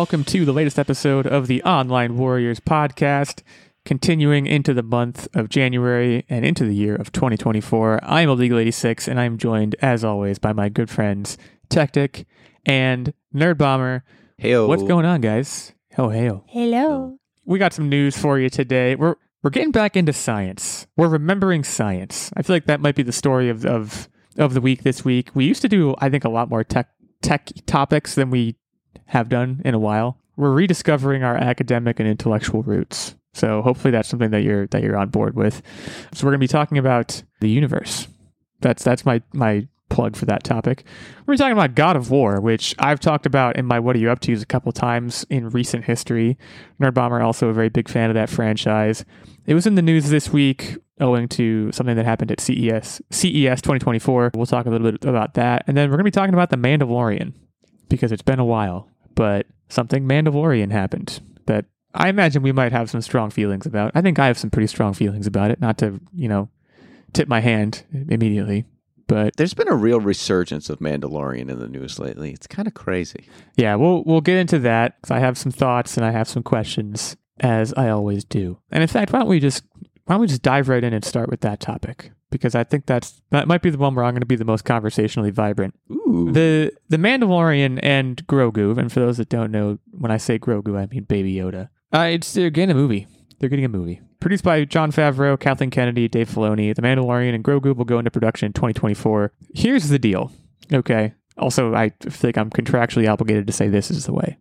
and welcome to the latest episode of the Online Warriors podcast, continuing into the month of January and into the year of 2024. I'm Illeagle 86, and I'm joined, as always, by my good friends Techtic and Nerdbomber. Heyo. What's going on, guys? Oh, hey, Hello. we got some news for you today. We're we're getting back into science. We're remembering science. I feel like that might be the story of of of the week this week. We used to do, I think, a lot more tech tech topics than we have done in a while. We're rediscovering our academic and intellectual roots. So hopefully that's something that you're that you're on board with. So we're going to be talking about the universe. That's that's my my plug for that topic. We're talking about God of War, which I've talked about in my What Are You Up To's a couple times in recent history. Nerdbomber also a very big fan of that franchise. It was in the news this week owing to something that happened at CES CES 2024. We'll talk a little bit about that, and then we're going to be talking about the Mandalorian because it's been a while, but something Mandalorian happened that I imagine we might have some strong feelings about. I think I have some pretty strong feelings about it. Not to you know tip my hand immediately, but There's been a real resurgence of Mandalorian in the news lately. It's kind of crazy. yeah, we'll we'll get into that 'cause I have some thoughts and I have some questions as I always do. And in fact, why don't we just why don't we just dive right in and start with that topic because I think that's that might be the one where I'm going to be the most conversationally vibrant. Ooh. The the Mandalorian and Grogu, and for those that don't know, when I say Grogu, I mean Baby Yoda. Uh, it's they're getting a movie. They're getting a movie produced by Jon Favreau, Kathleen Kennedy, Dave Filoni. The Mandalorian and Grogu will go into production in 2024. Here's the deal. Okay. Also, I think I'm contractually obligated to say this is the way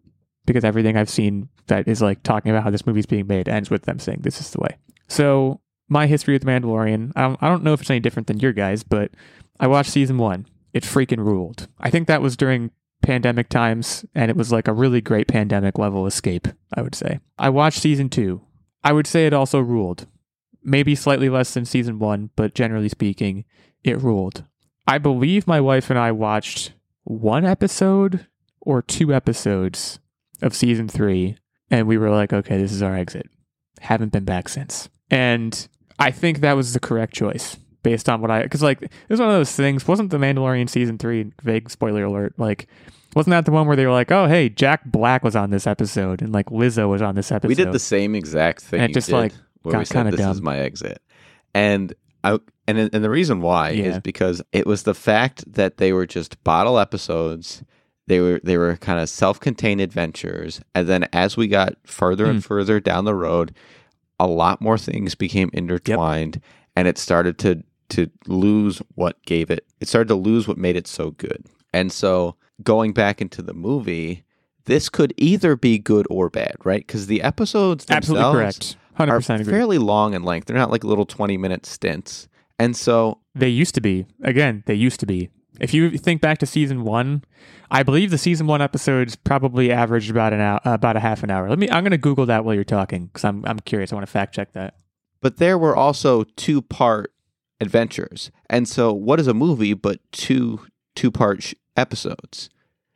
because everything I've seen that is like talking about how this movie's being made ends with them saying this is the way. So my history with The Mandalorian, I don't, I don't know if it's any different than your guys, but I watched season one. It freaking ruled. I think that was during pandemic times, and it was like a really great pandemic level escape, I would say. I watched season two. I would say it also ruled. Maybe slightly less than season one, but generally speaking, it ruled. I believe my wife and I watched one episode or two episodes of season three, and we were like, okay, this is our exit. Haven't been back since. And I think that was the correct choice based on what I, because like, it was one of those things, wasn't The Mandalorian season three, vague spoiler alert, like, wasn't that the one where they were like, oh, hey, Jack Black was on this episode and like Lizzo was on this episode? we did the same exact thing. And it just, like, got kinda this is my exit. And I and and the reason why Yeah. is because it was the fact that they were just bottle episodes. They were they were kind of self-contained adventures, and then as we got further Hmm. and further down the road, a lot more things became intertwined, and it started to to lose what gave it. It started to lose what made it so good. And so going back into the movie, this could either be good or bad, right? Because the episodes Absolutely correct. 100% are agree. fairly long in length. They're not like little 20 minute stints. And so, They used to be. Again, they used to be. If you think back to season one, I believe the season one episodes probably averaged about an hour, about a half an hour. Let me. I'm going to Google that while you're talking because I'm I'm curious. I want to fact check that. but there were also two part adventures. And so, what is a movie but two two part sh- episodes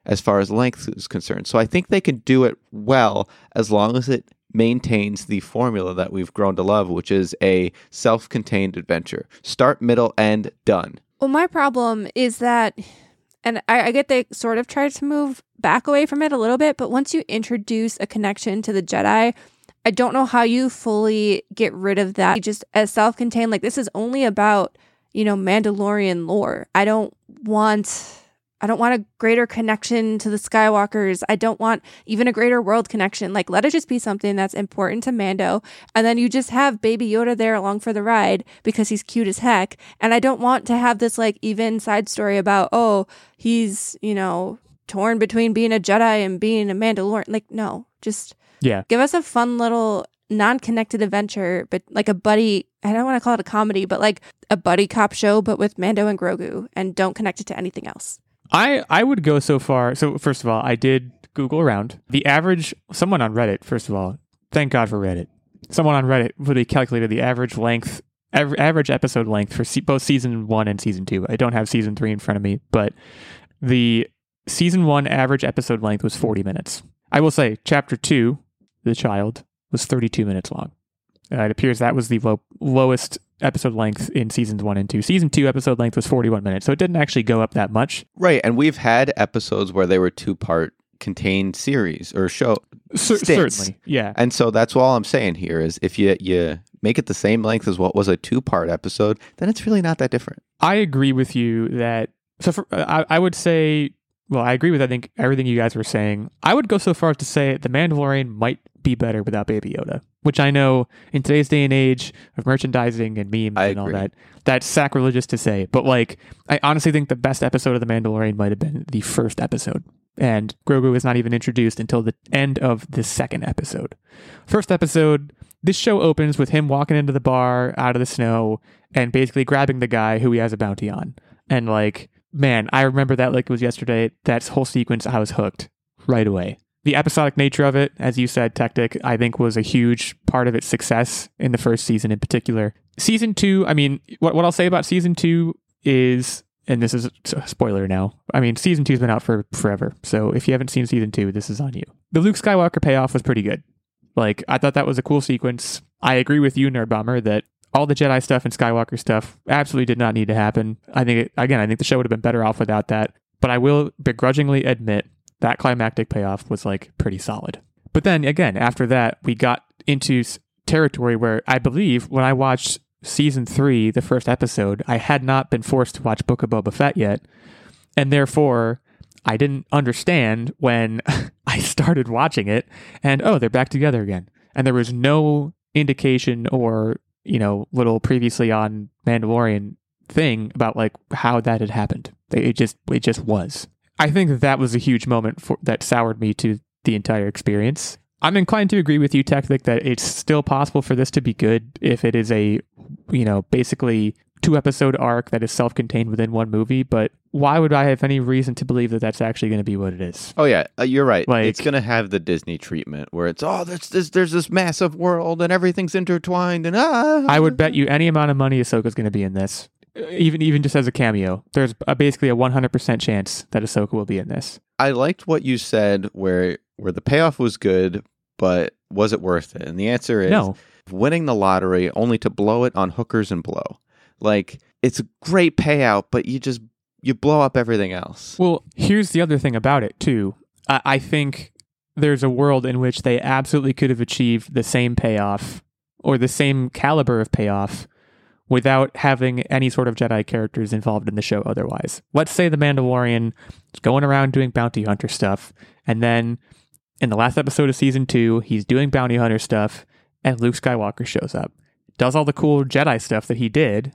as far as length is concerned? So, I think they can do it well as long as it maintains the formula that we've grown to love, which is a self contained adventure start, middle, end, done. Well, my problem is that, and I, I get they sort of try to move back away from it a little bit, but once you introduce a connection to the Jedi, I don't know how you fully get rid of that just as self contained. Like, this is only about, you know, Mandalorian lore. I don't want. I don't want a greater connection to the Skywalkers. I don't want even a greater world connection. Like, let it just be something that's important to Mando. And then you just have Baby Yoda there along for the ride because he's cute as heck. And I don't want to have this, like, even side story about, oh, he's, you know, torn between being a Jedi and being a Mandalorian. Like, no, just Yeah, give us a fun little non-connected adventure but like a buddy i don't want to call it a comedy but like a buddy cop show but with mando and grogu and don't connect it to anything else I I would go so far. So first of all, I did Google around the average. Someone on Reddit. First of all, thank God for Reddit. Someone on Reddit really calculated the average length, aver- average episode length for both season one and season two. I don't have season three in front of me, but the season one average episode length was 40 minutes. I will say, chapter two, The Child, was 32 minutes long. Uh, it appears that was the low, lowest episode length in seasons one and two. Season two episode length was 41 minutes, so it didn't actually go up that much. Right. And we've had episodes where they were two part contained series or show. Stints. certainly, yeah. And so that's all I'm saying here is if you you make it the same length as what was a two part episode, then it's really not that different. I agree with you that. So for, uh, I, I would say, well, I agree with I think everything you guys were saying. I would go so far as to say the Mandalorian might be better without Baby Yoda, which I know in today's day and age of merchandising and memes I and all that, that's sacrilegious to say. But like, I honestly think the best episode of the Mandalorian might have been the first episode. And Grogu is not even introduced until the end of the second episode. First episode, this show opens with him walking into the bar out of the snow and basically grabbing the guy who he has a bounty on. And like, man, I remember that like it was yesterday. That whole sequence, I was hooked right away. The episodic nature of it, as you said, Techtic, I think was a huge part of its success in the first season in particular. Season two, I mean, what, what I'll say about season two is, and this is a spoiler now, I mean, season two's been out for forever. So if you haven't seen season two, this is on you. The Luke Skywalker payoff was pretty good. Like, I thought that was a cool sequence. I agree with you, Nerdbomber, that all the Jedi stuff and Skywalker stuff absolutely did not need to happen. I think, it, again, I think the show would have been better off without that. But I will begrudgingly admit that climactic payoff was like pretty solid. But then again, after that, we got into territory where I believe when I watched season three, the first episode, I had not been forced to watch Book of Boba Fett yet. And therefore, I didn't understand when I started watching it and, oh, they're back together again. And there was no indication or, you know, little previously on Mandalorian thing about like how that had happened. It just, it just was. I think that was a huge moment for, that soured me to the entire experience. I'm inclined to agree with you, Techtic, that it's still possible for this to be good if it is a, you know, basically two episode arc that is self contained within one movie. But why would I have any reason to believe that that's actually going to be what it is? Oh yeah, uh, you're right. Like- it's gonna have the Disney treatment where it's oh, there's this there's this massive world and everything's intertwined and ah. I would bet you any amount of money Ahsoka's going to be in this, Uh, even even just as a cameo. There's a, uh, basically a 100% chance that Ahsoka will be in this. I liked what you said where where the payoff was good, but was it worth it? And the answer is No, winning the lottery only to blow it on hookers and blow. Like it's a great payout, but you just you blow up everything else. Well, here's the other thing about it too. I, I think there's a world in which they absolutely could have achieved the same payoff or the same caliber of payoff without having any sort of Jedi characters involved in the show otherwise. Let's say the Mandalorian is going around doing bounty hunter stuff, and then in the last episode of season two, he's doing bounty hunter stuff, and Luke Skywalker shows up. Does all the cool Jedi stuff that he did,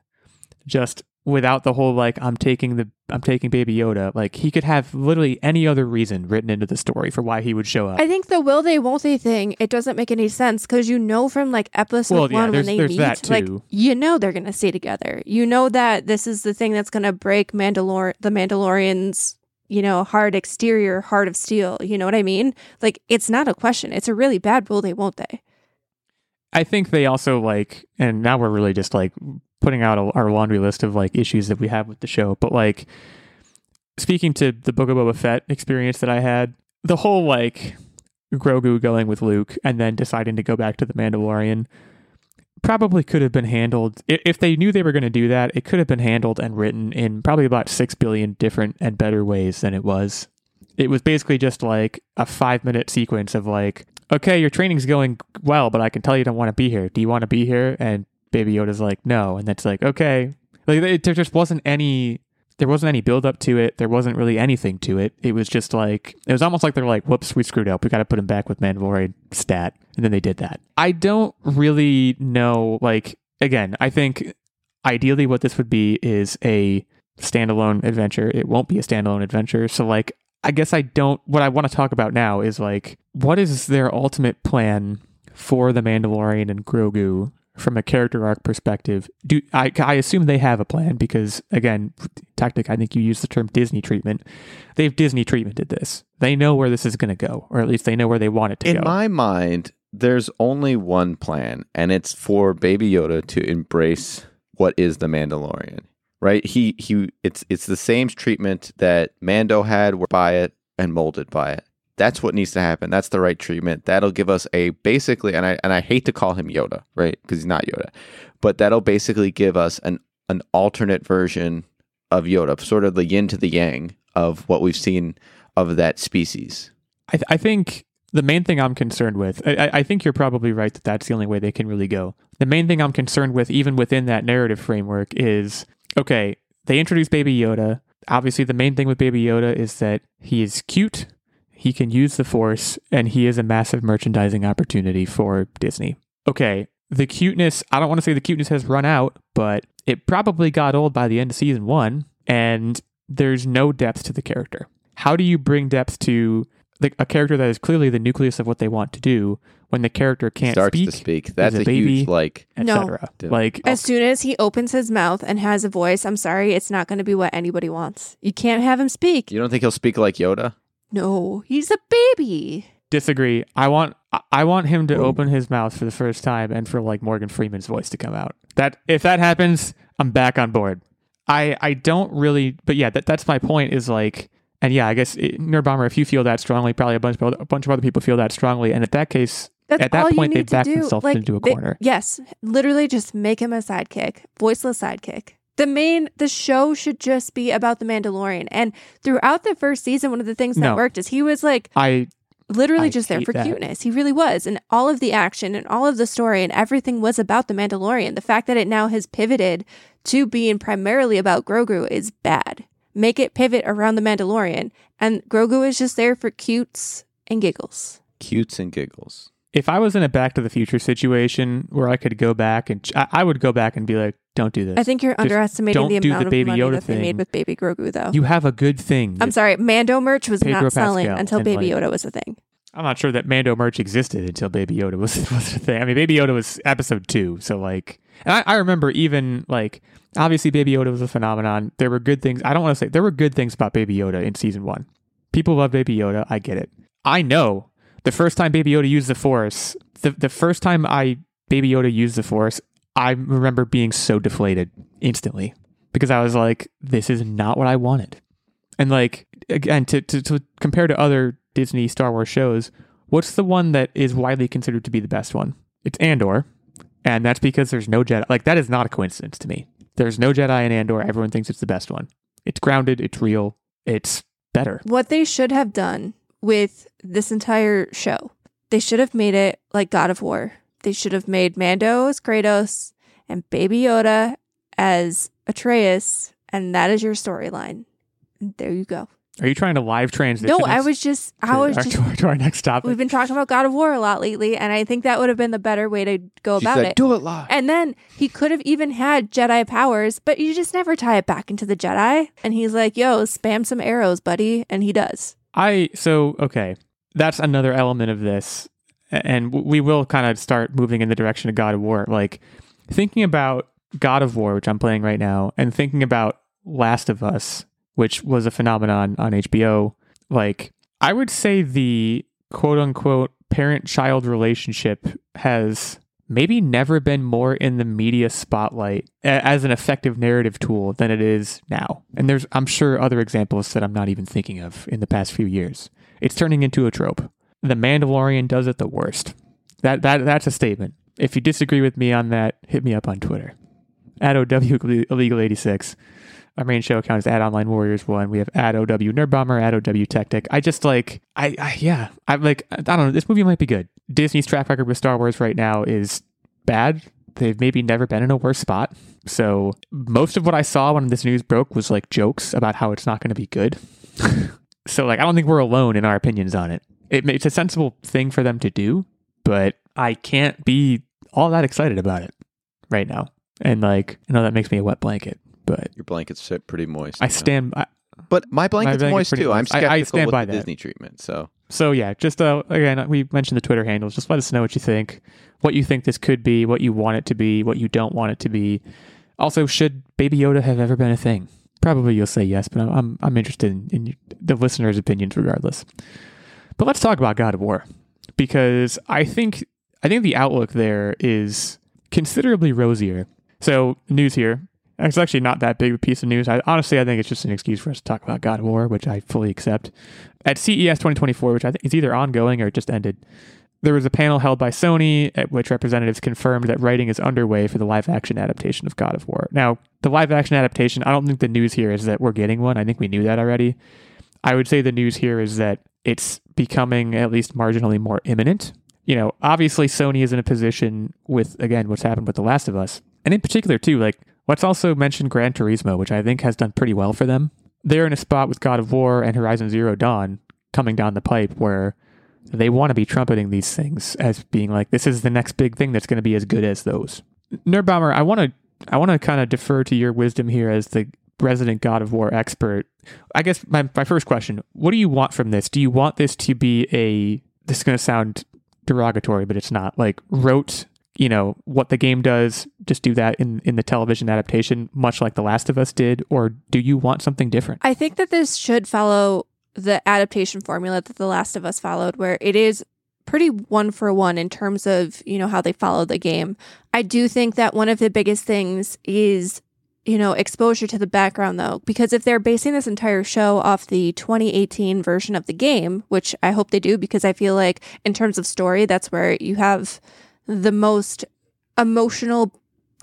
just without the whole like I'm taking the I'm taking Baby Yoda. Like he could have literally any other reason written into the story for why he would show up. I think the will they won't they thing it doesn't make any sense because you know from like episode Well, yeah, one when they meet, that like you know they're gonna stay together. You know that this is the thing that's gonna break Mandalor the Mandalorian's you know hard exterior, heart of steel. You know what I mean? Like it's not a question. It's a really bad will they won't they. I think they also like, and now we're really just like putting out a, our laundry list of like issues that we have with the show. But like, speaking to the Book of Boba Fett experience that I had, the whole like Grogu going with Luke and then deciding to go back to the Mandalorian probably could have been handled if they knew they were going to do that. It could have been handled and written in probably about six billion different and better ways than it was. It was basically just like a five minute sequence of like, okay, your training's going well, but I can tell you don't want to be here. Do you want to be here? And Baby Yoda's like, no. And that's like, okay. Like it, there just wasn't any, there wasn't any build up to it. There wasn't really anything to it. It was just like, it was almost like they're like, whoops, we screwed up. We got to put him back with Mandalorian stat. And then they did that. I don't really know, like, again, I think ideally what this would be is a standalone adventure. It won't be a standalone adventure. So, like, I guess I don't. What I want to talk about now is like, what is their ultimate plan for the Mandalorian and Grogu from a character arc perspective? Do I? I assume they have a plan because, again, Techtic. I think you use the term Disney treatment. They've Disney treatmented this. They know where this is going to go, or at least they know where they want it to In go. In my mind, there's only one plan, and it's for Baby Yoda to embrace what is the Mandalorian. Right? He he. It's it's the same treatment that Mando had were by it and molded by it. That's what needs to happen. That's the right treatment. That'll give us a basically, and I and I hate to call him Yoda, right? Because he's not Yoda, but that'll basically give us an an alternate version of Yoda, sort of the yin to the yang of what we've seen of that species. I, th- I think the main thing I'm concerned with, I, I- think you're probably right that that's the only way they can really go. The main thing I'm concerned with, even within that narrative framework, is okay, they introduce Baby Yoda. Obviously, the main thing with Baby Yoda is that he is cute, he can use the Force, and he is a massive merchandising opportunity for Disney. Okay, the cuteness, I don't want to say the cuteness has run out, but it probably got old by the end of season one, and there's no depth to the character. How do you bring depth to the, a character that is clearly the nucleus of what they want to do when the character can't Starts speak, to speak. That's a a, baby. huge like. No. etc.? Dude. Like, As soon as he opens his mouth and has a voice, I'm sorry, it's not going to be what anybody wants. You can't have him speak. You don't think he'll speak like Yoda? No, he's a baby. disagree. I want I- I want him to open his mouth for the first time and for like Morgan Freeman's voice to come out. That if that happens, I'm back on board. I I don't really, but yeah, that that's my point. Is like, and yeah, I guess it, Nerdbomber. If you feel that strongly, probably a bunch of other, a bunch of other people feel that strongly, and at that case, That's At that all point, they need to do. themselves like, into a they- corner. yes, literally just make him a sidekick, voiceless sidekick. The main, the show should just be about the Mandalorian. And throughout the first season, one of the things that No. worked is he was like I literally I just there for that. cuteness. He really was. And all of the action and all of the story and everything was about the Mandalorian. The fact that it now has pivoted to being primarily about Grogu is bad. Make it pivot around the Mandalorian. And Grogu is just there for cutes and giggles. Cutes and giggles. If I was in a Back to the Future situation where I could go back and ch- I, I would go back and be like, don't do this. I think you're underestimating don't the do the amount of Baby money Yoda that they made with Baby Grogu, though. you have a good thing. I'm sorry, Mando merch was Pedro not selling Pascal until Baby like- Yoda was a thing. I'm not sure that Mando merch existed until Baby Yoda was was a thing. I mean, Baby Yoda was episode two, so like, and I, I remember even like, obviously Baby Yoda was a phenomenon. There were good things. I don't want to say there were good things about Baby Yoda in season one. People love Baby Yoda. I get it. I know the first time Baby Yoda used the Force, the the first time I Baby Yoda used the Force, I remember being so deflated instantly because I was like, this is not what I wanted. And like again, to, to, to compare to other Disney Star Wars shows, what's the one that is widely considered to be the best one? It's Andor, and that's because there's no Jedi. Like that is not a coincidence to me. There's no Jedi in Andor. Everyone thinks it's the best one. It's grounded. It's real. It's better. What they should have done with this entire show, they should have made it like God of War. They should have made Mando as Kratos and Baby Yoda as Atreus, and that is your storyline. There you go. Are you trying to live transition? No, I was just, to I was our, just. to our, to our next topic. We've been talking about God of War a lot lately, and I think that would have been the better way to go She about said, it. "Do it live." And then he could have even had Jedi powers, but you just never tie it back into the Jedi. And he's like, yo, spam some arrows, buddy. And he does. I so okay. That's another element of this, and we will kind of start moving in the direction of God of War. Like thinking about God of War, which I'm playing right now, and thinking about Last of Us, which was a phenomenon on HBO. Like I would say the quote unquote parent child relationship has maybe never been more in the media spotlight as an effective narrative tool than it is now. And there's, I'm sure, other examples that I'm not even thinking of in the past few years. It's turning into a trope. The Mandalorian does it the worst. That that that's a statement. If you disagree with me on that, hit me up on Twitter at OW Illeagle 86. Our main show account is at Online Warriors One. We have at OW Nerdbomber, at OW Techtic. I just like, I, I yeah, I like, I don't know. This movie might be good. Disney's track record with Star Wars right now is bad. They've maybe never been in a worse spot. So most of what I saw when this news broke was like jokes about how it's not going to be good. so like, I don't think we're alone in our opinions on it. it. It's a sensible thing for them to do, but I can't be all that excited about it right now. And like, I know that makes me a wet blanket, but Your blanket's sit pretty moist. I stand. I, But my blanket's blanket's moist too. I'm moist. I- I skeptical stand with by the that. Disney treatment. So So yeah, just uh, again, we mentioned the Twitter handles. Just let us know what you think, what you think this could be, what you want it to be, what you don't want it to be. Also, should Baby Yoda have ever been a thing? Probably you'll say yes, but I'm I'm, interested in, in the listeners' opinions regardless. But let's talk about God of War because I think I think the outlook there is considerably rosier. So news here. It's actually not that big a piece of news. I, honestly, I think it's just an excuse for us to talk about God of War, which I fully accept. At CES 2024, which I think is either ongoing or just ended, there was a panel held by Sony at which representatives confirmed that writing is underway for the live action adaptation of God of War. Now, the live action adaptation, I don't think the news here is that we're getting one. I think we knew that already. I would say the news here is that it's becoming at least marginally more imminent. You know, obviously Sony is in a position with again what's happened with The Last of Us, and in particular too, like let's also mention Gran Turismo, which I think has done pretty well for them. They're in a spot with God of War and Horizon Zero Dawn coming down the pipe where they want to be trumpeting these things as being like this is the next big thing that's going to be as good as those. Nerdbomber, I want to I want to kind of defer to your wisdom here as the resident God of War expert. I guess my, my first question, what do you want from this? Do you want this to be a this is going to sound derogatory, but it's not like rote, you know, what the game does, just do that in in the television adaptation much like The Last of Us did or do you want something different? I think that this should follow the adaptation formula that The Last of Us followed, where it is pretty one for one in terms of, you know, how they follow the game. I do think that one of the biggest things is, you know, exposure to the background though, because if they're basing this entire show off the 2018 version of the game, which I hope they do, because I feel like in terms of story, that's where you have the most emotional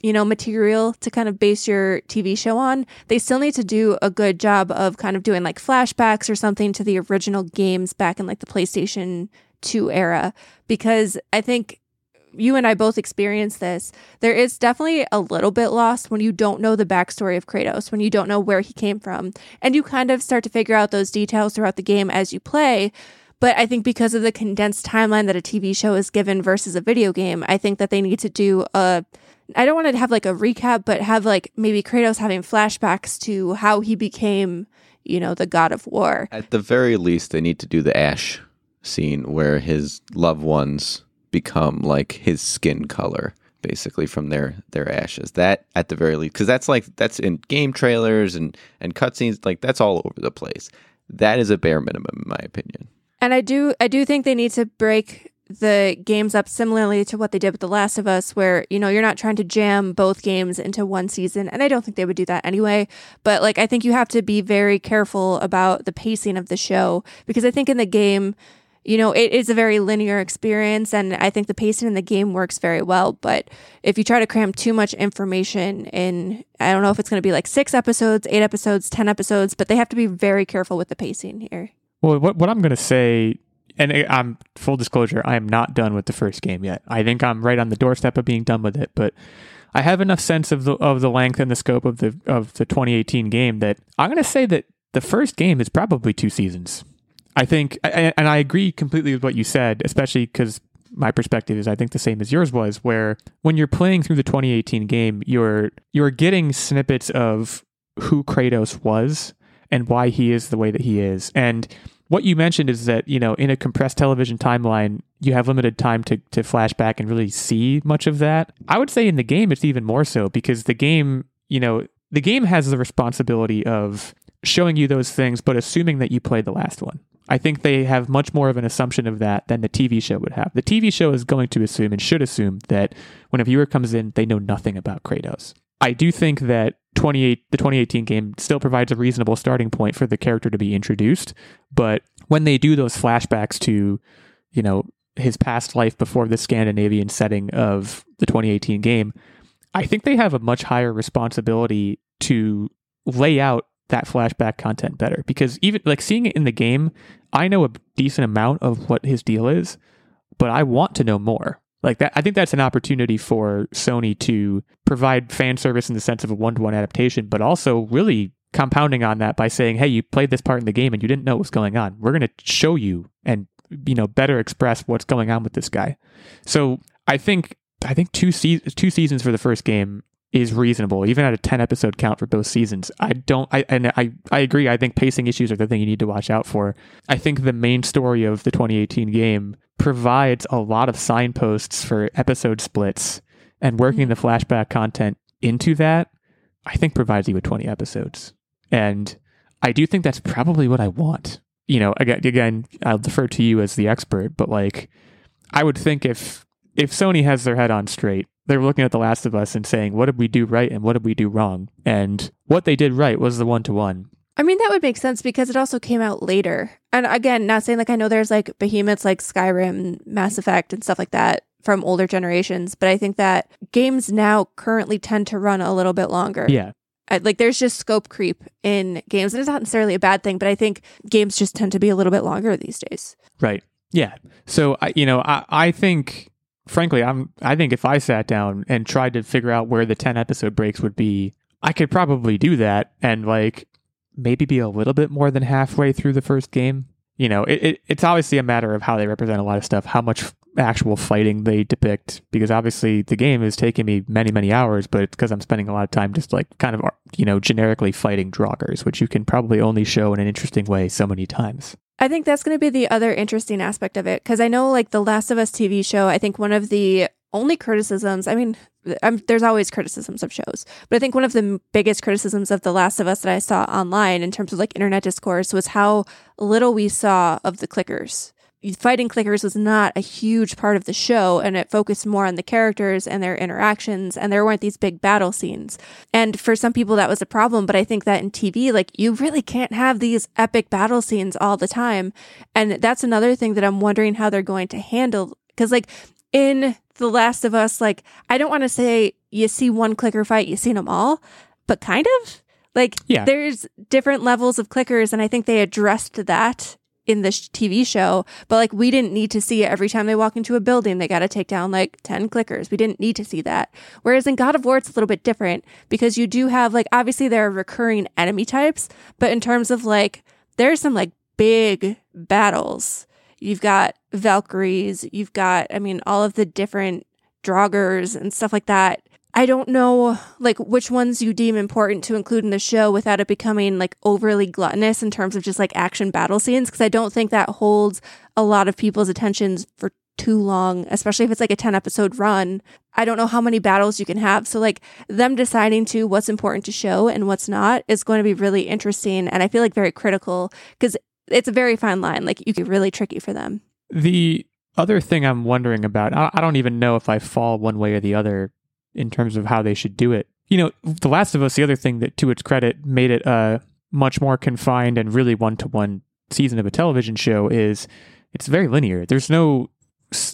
you know, material to kind of base your TV show on, they still need to do a good job of kind of doing like flashbacks or something to the original games back in like the PlayStation 2 era. Because I think you and I both experienced this. There is definitely a little bit lost when you don't know the backstory of Kratos, when you don't know where he came from. And you kind of start to figure out those details throughout the game as you play. But I think because of the condensed timeline that a TV show is given versus a video game, I think that they need to do a I don't want to have like a recap, but have like maybe Kratos having flashbacks to how he became, you know, the god of war. At the very least, they need to do the Ash scene where his loved ones become like his skin color basically from their their ashes. That at the very least because that's like that's in game trailers and and cutscenes like that's all over the place. That is a bare minimum in my opinion and i do i do think they need to break the games up similarly to what they did with The Last of Us, where, you know, you're not trying to jam both games into one season. And I don't think they would do that anyway. But like, I think you have to be very careful about the pacing of the show because I think in the game, you know, it is a very linear experience. And I think the pacing in the game works very well. But if you try to cram too much information in, I don't know if it's going to be like six episodes, eight episodes, 10 episodes, but they have to be very careful with the pacing here. Well, what, what I'm going to say and I'm full disclosure, I am not done with the first game yet. I think I'm right on the doorstep of being done with it, but I have enough sense of the of the length and the scope of the of the 2018 game that I'm going to say that the first game is probably two seasons. I think, and I agree completely with what you said, especially because my perspective is I think the same as yours was, where when you're playing through the 2018 game, you're you're getting snippets of who Kratos was and why he is the way that he is, and what you mentioned is that you know in a compressed television timeline you have limited time to, to flash back and really see much of that. I would say in the game it's even more so because the game you know the game has the responsibility of showing you those things but assuming that you played the last one. I think they have much more of an assumption of that than the tv show would have. The tv show is going to assume and should assume that when a viewer comes in they know nothing about kratos. I do think that 28 the 2018 game still provides a reasonable starting point for the character to be introduced but when they do those flashbacks to you know his past life before the Scandinavian setting of the 2018 game I think they have a much higher responsibility to lay out that flashback content better. Because even like seeing it in the game I know a decent amount of what his deal is but I want to know more like that i think that's an opportunity for sony to provide fan service in the sense of a one-to-one adaptation but also really compounding on that by saying hey you played this part in the game and you didn't know what was going on. We're going to show you and you know better express what's going on with this guy. So i think i think two se- two seasons for the first game is reasonable. Even at a 10 episode count for both seasons i don't i and i i agree. I think pacing issues are the thing you need to watch out for. I think the main story of the 2018 game provides a lot of signposts for episode splits and working the mm-hmm. flashback content into that, I think provides you with 20 episodes. And I do think that's probably what I want. You know, again, again, I'll defer to you as the expert, but like, I would think if if Sony has their head on straight, they're looking at The Last of Us and saying, what did we do right and what did we do wrong? And what they did right was the one to one. I mean, that would make sense because it also came out later. And again, not saying like I know there's like behemoths like Skyrim, Mass Effect, and stuff like that from older generations, but I think that games now currently tend to run a little bit longer. Yeah. I, like there's just scope creep in games, and it's not necessarily a bad thing, but I think games just tend to be a little bit longer these days. Right. Yeah. So I, you know, I, I think, frankly, I'm, I think if I sat down and tried to figure out where the ten episode breaks would be, I could probably do that and like maybe be a little bit more than halfway through the first game. You know, it, it it's obviously a matter of how they represent a lot of stuff, how much actual fighting they depict because obviously the game is taking me many many hours but it's because i'm spending a lot of time just like kind of uh, you know generically fighting draugrs which you can probably only show in an interesting way so many times I think that's going to be the other interesting aspect of it because I know, like the Last of Us TV show, I think one of the only criticisms, I mean, There's always criticisms of shows, but I think one of the biggest criticisms of The Last of Us that I saw online in terms of like internet discourse was how little we saw of the clickers fighting clickers was not a huge part of the show and it focused more on the characters and their interactions and there weren't these big battle scenes. And for some people that was a problem, but I think that in TV like you really can't have these epic battle scenes all the time. And that's another thing that I'm wondering how they're going to handle cuz like in The Last of Us like I don't want to say you see one clicker fight, you've seen them all, but kind of like yeah. there's different levels of clickers and I think they addressed that in this TV show, but like we didn't need to see it every time they walk into a building. They got to take down like 10 clickers. We didn't need to see that. Whereas in God of War, it's a little bit different because you do have like, obviously, there are recurring enemy types, but in terms of like, there's some like big battles. You've got Valkyries, you've got, I mean, all of the different draugrs and stuff like that. I don't know like which ones you deem important to include in the show without it becoming like overly gluttonous in terms of just like action battle scenes because I don't think that holds a lot of people's attentions for too long, especially if it's like a 10 episode run. I don't know how many battles you can have. So like them deciding to what's important to show and what's not is going to be really interesting and I feel like very critical because it's a very fine line. Like you could really tricky for them. The other thing I'm wondering about, I don't even know if I fall one way or the other in terms of how they should do it. You know, The Last of Us, the other thing that, to its credit, made it a much more confined and really one to one season of a television show is it's very linear. There's no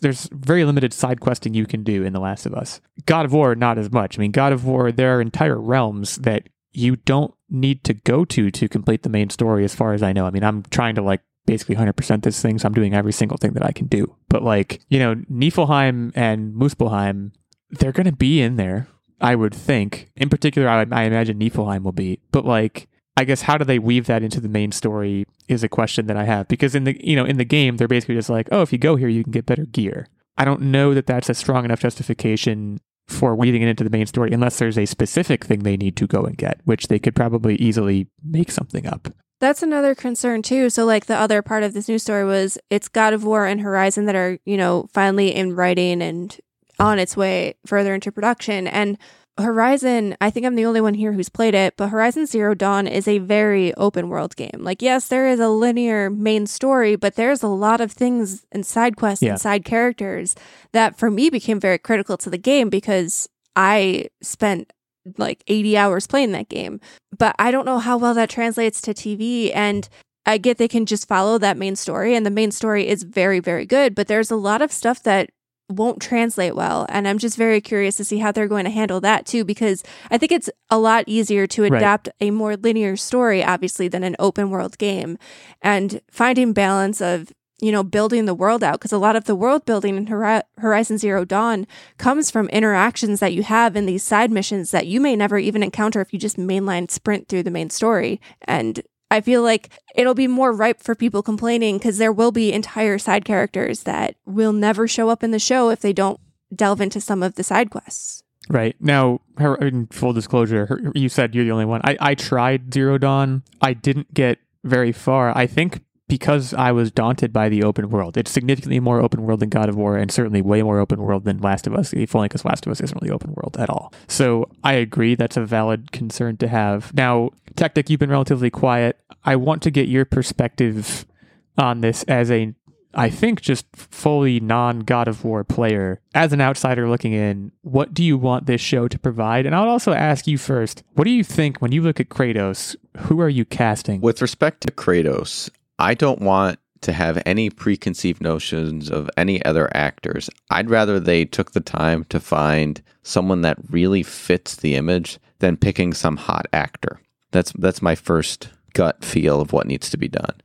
there's very limited side questing you can do in The Last of Us. God of War, not as much. I mean, God of War, there are entire realms that you don't need to go to to complete the main story, as far as I know. I mean, I'm trying to like basically 100% this thing, so I'm doing every single thing that I can do. But like, you know, Niflheim and Muspelheim they're going to be in there, I would think. In particular, I, I imagine Niflheim will be. But like, I guess how do they weave that into the main story is a question that I have because in the you know in the game they're basically just like oh if you go here you can get better gear. I don't know that that's a strong enough justification for weaving it into the main story unless there's a specific thing they need to go and get, which they could probably easily make something up. That's another concern too. So like the other part of this news story was it's God of War and Horizon that are, you know, finally in writing and on its way further into production. And Horizon, I think I'm the only one here who's played it, but Horizon Zero Dawn is a very open world game. Like, yes, there is a linear main story, but there's a lot of things and side quests yeah. and side characters that for me became very critical to the game because I spent like 80 hours playing that game. But I don't know how well that translates to TV. And I get they can just follow that main story, and the main story is very, very good, but there's a lot of stuff that won't translate well. And I'm just very curious to see how they're going to handle that too, because I think it's a lot easier to adapt right. a more linear story, obviously, than an open world game. And finding balance of, you know, building the world out, because a lot of the world building in Horizon Zero Dawn comes from interactions that you have in these side missions that you may never even encounter if you just mainline sprint through the main story. And I feel like it'll be more ripe for people complaining because there will be entire side characters that will never show up in the show if they don't delve into some of the side quests. Right. Now, in full disclosure, you said you're the only one. I, I tried Zero Dawn. I didn't get very far. I think because I was daunted by the open world. It's significantly more open world than God of War and certainly way more open world than Last of Us, if only because Last of Us isn't really open world at all. So I agree that's a valid concern to have. Now, Techtic, you've been relatively quiet. I want to get your perspective on this as a I think just fully non God of War player. As an outsider looking in, what do you want this show to provide? And I'll also ask you first, what do you think when you look at Kratos? Who are you casting? With respect to Kratos, I don't want to have any preconceived notions of any other actors. I'd rather they took the time to find someone that really fits the image than picking some hot actor. That's that's my first gut feel of what needs to be done.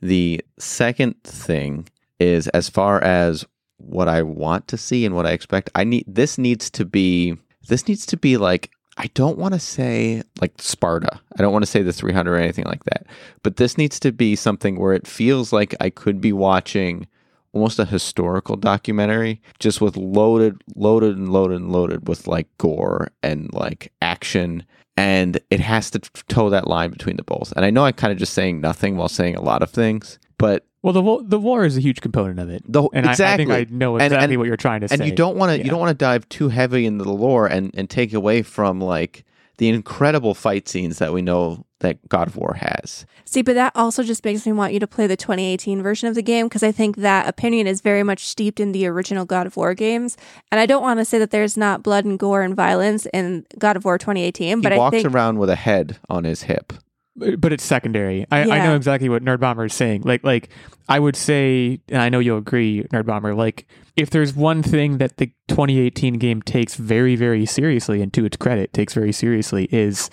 The second thing is as far as what I want to see and what I expect, I need this needs to be this needs to be like I don't want to say like Sparta. I don't want to say the 300 or anything like that. But this needs to be something where it feels like I could be watching almost a historical documentary just with loaded loaded and loaded and loaded with like gore and like action and it has to toe that line between the both. And I know I'm kind of just saying nothing while saying a lot of things, but Well, the wa- the war is a huge component of it. the And exactly I, think I know exactly and- what you're trying to say. and you don't want to Yeah. you don't want to dive too heavy into the lore and and take away from like the incredible fight scenes that we know that God of War has. See, but that also just makes me want you to play the 2018 version of the game because I think that opinion is very much steeped in the original God of War games. And I don't want to say that there's not blood and gore and violence in God of War 2018, but he I walks think around with a head on his hip. But it's secondary. I, I know exactly what Nerdbomber is saying. Like like I would say, and I know you'll agree, Nerdbomber. Like if there's one thing that the 2018 game takes very very seriously, and to its credit, takes very seriously, is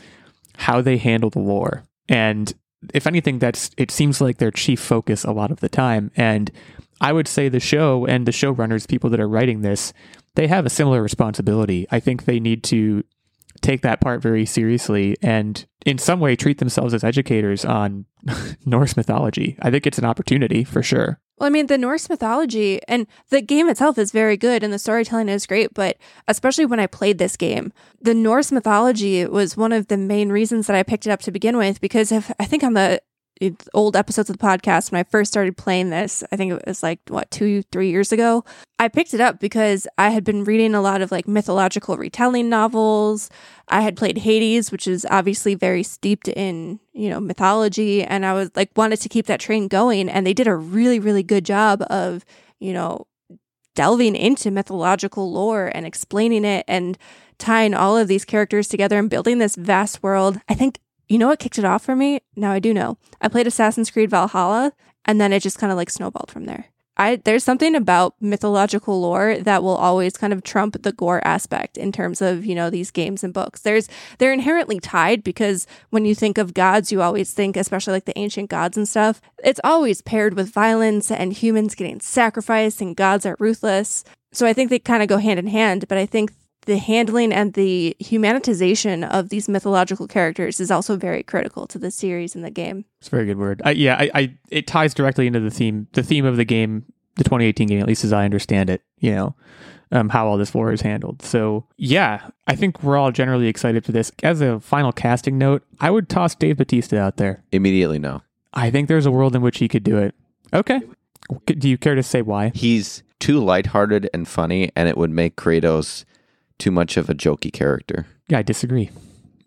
how they handle the lore. And if anything, that's it seems like their chief focus a lot of the time. And I would say the show and the showrunners, people that are writing this, they have a similar responsibility. I think they need to take that part very seriously and in some way treat themselves as educators on Norse mythology. I think it's an opportunity for sure. Well, I mean, the Norse mythology and the game itself is very good and the storytelling is great, but especially when I played this game, the Norse mythology was one of the main reasons that I picked it up to begin with because if I think on the old episodes of the podcast when I first started playing this, I think it was like what, 2 3 years ago, I picked it up because I had been reading a lot of like mythological retelling novels. I had played Hades, which is obviously very steeped in, you know, mythology. And I was like, wanted to keep that train going. And they did a really, really good job of, you know, delving into mythological lore and explaining it and tying all of these characters together and building this vast world. I think, you know what kicked it off for me? Now I do know. I played Assassin's Creed Valhalla and then it just kind of like snowballed from there. I there's something about mythological lore that will always kind of trump the gore aspect in terms of, you know, these games and books. There's they're inherently tied because when you think of gods, you always think, especially like the ancient gods and stuff, it's always paired with violence and humans getting sacrificed and gods are ruthless. So I think they kind of go hand in hand, but I think the handling and the humanitization of these mythological characters is also very critical to the series and the game. It's a very good word. I, yeah, I, I it ties directly into the theme, the theme of the game, the 2018 game, at least as I understand it. You know, um, how all this lore is handled. So yeah, I think we're all generally excited for this. As a final casting note, I would toss Dave Batista out there. Immediately no. I think there's a world in which he could do it. Okay. Do you care to say why? He's too lighthearted and funny and it would make Kratos too much of a jokey character. Yeah, I disagree.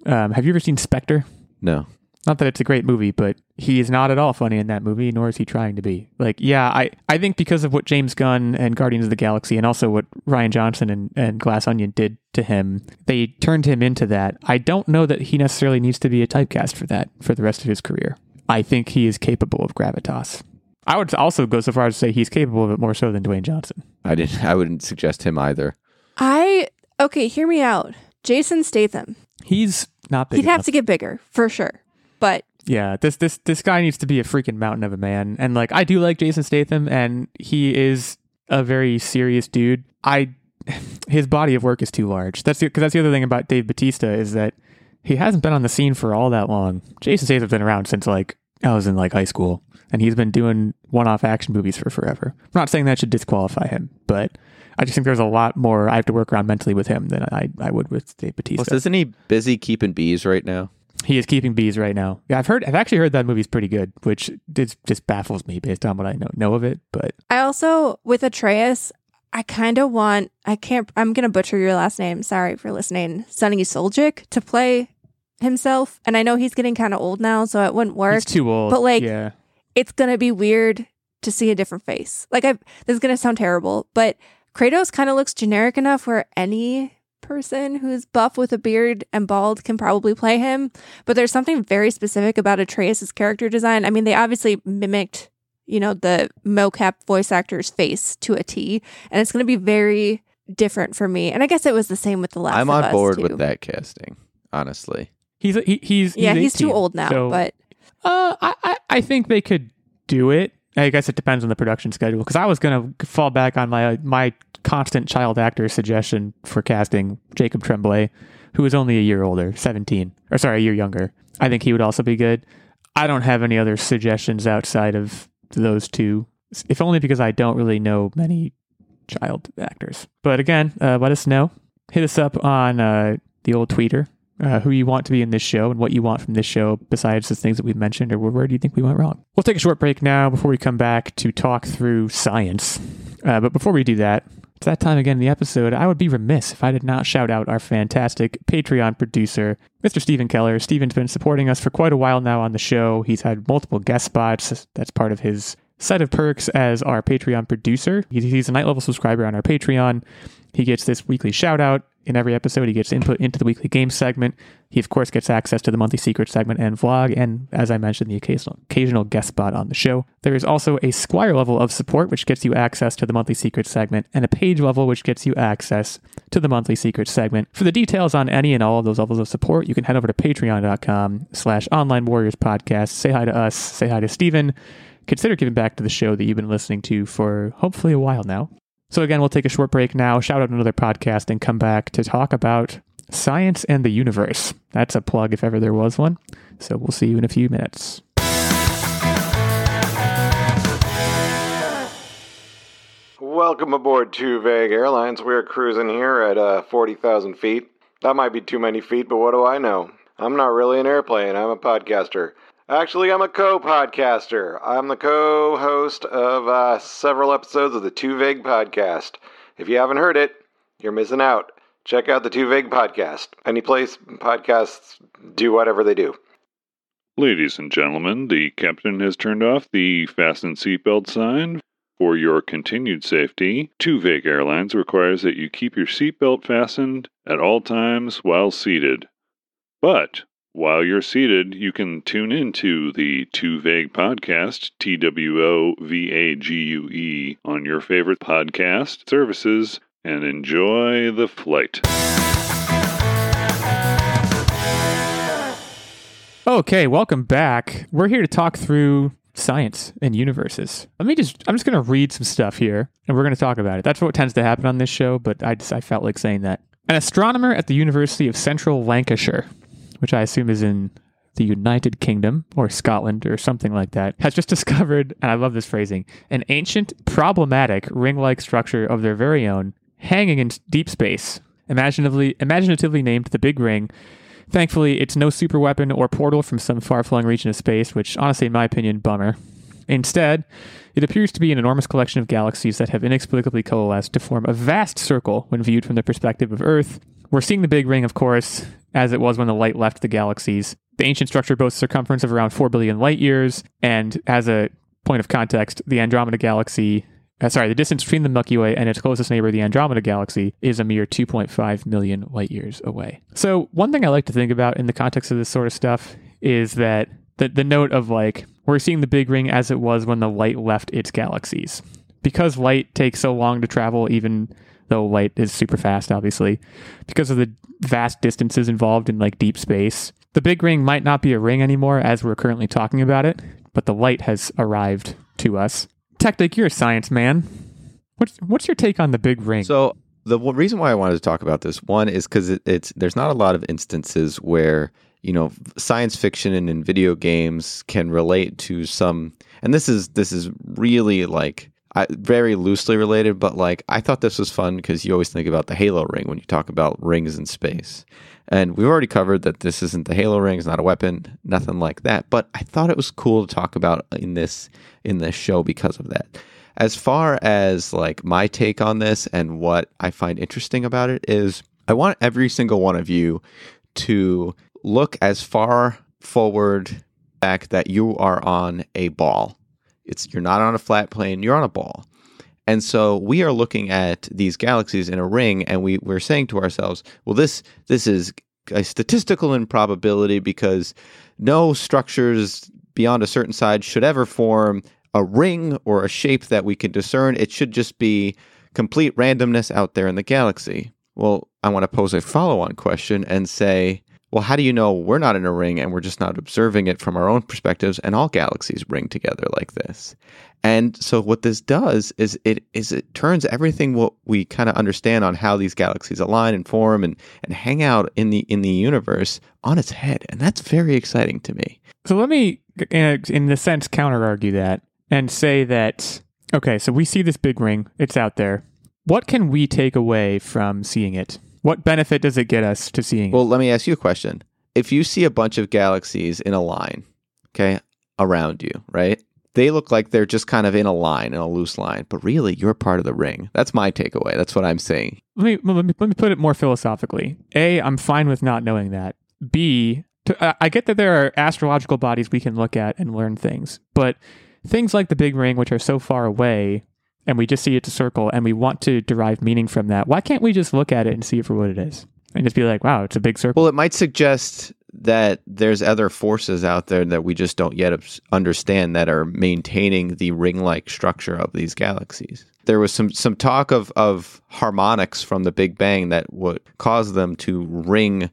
Um, have you ever seen Spectre? No. Not that it's a great movie, but he is not at all funny in that movie, nor is he trying to be. Like, yeah, I, I think because of what James Gunn and Guardians of the Galaxy and also what Rian Johnson and, and Glass Onion did to him, they turned him into that. I don't know that he necessarily needs to be a typecast for that for the rest of his career. I think he is capable of gravitas. I would also go so far as to say he's capable of it more so than Dwayne Johnson. I didn't I wouldn't suggest him either. I okay, hear me out. Jason Statham. He's not big He'd have to get bigger for sure. But Yeah, this this this guy needs to be a freaking mountain of a man. And like I do like Jason Statham and he is a very serious dude. I his body of work is too large. That's because that's the other thing about Dave Batista is that he hasn't been on the scene for all that long. Jason Statham's been around since like I was in like high school and he's been doing one-off action movies for forever. I'm not saying that should disqualify him, but I just think there's a lot more I have to work around mentally with him than I I would with Dave Batista. Plus, isn't he busy keeping bees right now? He is keeping bees right now. Yeah, I've heard. I've actually heard that movie's pretty good, which just just baffles me based on what I know know of it. But I also with Atreus, I kind of want I can't I'm going to butcher your last name. Sorry for listening. Sunny Suljic to play himself. And I know he's getting kind of old now, so it wouldn't work. he's too old. but, like, yeah, it's going to be weird to see a different face. Like I this is going to sound terrible, but Kratos kind of looks generic enough where any person who's buff with a beard and bald can probably play him. But there's something very specific about Atreus's character design. I mean, they obviously mimicked, you know, the mocap voice actor's face to a T, and it's going to be very different for me. And I guess it was the same with the last. I'm of on Us, board too. with that casting. honestly. He's he, he's yeah, he's too old now. so- but Uh, I, I, I think they could do it. I guess it depends on the production schedule. Because I was gonna fall back on my my constant child actor suggestion for casting Jacob Tremblay, who is only a year older, seventeen, or sorry, a year younger. I think he would also be good. I don't have any other suggestions outside of those two, if only because I don't really know many child actors. But again, uh, let us know. Hit us up on uh, the old tweeter uh, who you want to be in this show and what you want from this show besides the things that we've mentioned, or where, where do you think we went wrong? We'll take a short break now before we come back to talk through science. Uh, but before we do that, it's that time again in the episode. I would be remiss if I did not shout out our fantastic Patreon producer, Mr. Steven Keller. Steven's been supporting us for quite a while now on the show. He's had multiple guest spots. That's part of his set of perks as our Patreon producer. He's, a knight level subscriber on our Patreon. He gets this weekly shout out in every episode. He gets input into the weekly game segment. He, of course, gets access to the monthly secret segment and vlog, and as I mentioned, the occasional, occasional guest spot on the show. There is also a Squire level of support, which gets you access to the monthly secret segment, and a page level, which gets you access to the monthly secret segment. For the details on any and all of those levels of support, you can head over to patreon.com slash online warriors podcast. Say hi to us, say hi to Steven. Consider giving back to the show that you've been listening to for hopefully a while now. So, again, we'll take a short break now, shout out another podcast, and come back to talk about science and the universe. That's a plug if ever there was one. So, we'll see you in a few minutes. Welcome aboard Two Vague Airlines. We're cruising here at uh, 40,000 feet. That might be too many feet, but what do I know? I'm not really an airplane, I'm a podcaster. Actually, I'm a co podcaster. I'm the co host of uh, several episodes of the Two Vague podcast. If you haven't heard it, you're missing out. Check out the Two Vague podcast. Any place podcasts do whatever they do. Ladies and gentlemen, the captain has turned off the fasten seatbelt sign. For your continued safety, Two Vague Airlines requires that you keep your seatbelt fastened at all times while seated. But while you're seated, you can tune into the Two Vague podcast, T W O V A G U E, on your favorite podcast services and enjoy the flight. Okay, welcome back. We're here to talk through science and universes. Let me just, I'm just going to read some stuff here and we're going to talk about it. That's what tends to happen on this show, but I, just, I felt like saying that. An astronomer at the University of Central Lancashire, which I assume is in the United Kingdom or Scotland or something like that, has just discovered, and I love this phrasing, an ancient, problematic ring like structure of their very own hanging in deep space, imaginatively, imaginatively named the Big Ring. Thankfully, it's no super weapon or portal from some far flung region of space, which, honestly, in my opinion, bummer. Instead, it appears to be an enormous collection of galaxies that have inexplicably coalesced to form a vast circle when viewed from the perspective of Earth. We're seeing the Big Ring, of course, as it was when the light left the galaxies. The ancient structure boasts a circumference of around 4 billion light years, and as a point of context, the Andromeda Galaxy uh, sorry, the distance between the Milky Way and its closest neighbor, the Andromeda Galaxy, is a mere 2.5 million light years away. So, one thing I like to think about in the context of this sort of stuff is that the, the note of like, we're seeing the big ring as it was when the light left its galaxies. Because light takes so long to travel, even though light is super fast, obviously, because of the vast distances involved in like deep space, the big ring might not be a ring anymore as we're currently talking about it, but the light has arrived to us. Techtic, you're a science man. What's what's your take on the big ring? So the reason why I wanted to talk about this one is because it, it's there's not a lot of instances where you know science fiction and in video games can relate to some, and this is this is really like I, very loosely related, but like I thought this was fun because you always think about the Halo ring when you talk about rings in space. And we've already covered that this isn't the Halo ring, it's not a weapon, nothing like that. But I thought it was cool to talk about in this in this show because of that. As far as like my take on this and what I find interesting about it is I want every single one of you to look as far forward back that you are on a ball. It's you're not on a flat plane, you're on a ball. And so we are looking at these galaxies in a ring and we, we're saying to ourselves, well, this this is a statistical improbability because no structures beyond a certain size should ever form a ring or a shape that we can discern. It should just be complete randomness out there in the galaxy. Well, I want to pose a follow on question and say, well, how do you know we're not in a ring and we're just not observing it from our own perspectives and all galaxies ring together like this? And so what this does is it is it turns everything what we kind of understand on how these galaxies align and form and and hang out in the in the universe on its head. And that's very exciting to me. So let me, in a, in a sense, counter argue that and say that, okay, so we see this big ring, it's out there. What can we take away from seeing it? What benefit does it get us to seeing Well, let me ask you a question. If you see a bunch of galaxies in a line, okay, around you, right? They look like they're just kind of in a line, in a loose line, but really you're part of the ring. That's my takeaway. That's what I'm saying. Let me, let me, let me put it more philosophically. A, I'm fine with not knowing that. B, to, I get that there are astrological bodies we can look at and learn things, but things like the big ring, which are so far away, and we just see it's a circle and we want to derive meaning from that, why can't we just look at it and see it for what it is? And just be like, wow, it's a big circle. Well, it might suggest that there's other forces out there that we just don't yet understand that are maintaining the ring-like structure of these galaxies. There was some some talk of of harmonics from the Big Bang that would cause them to ring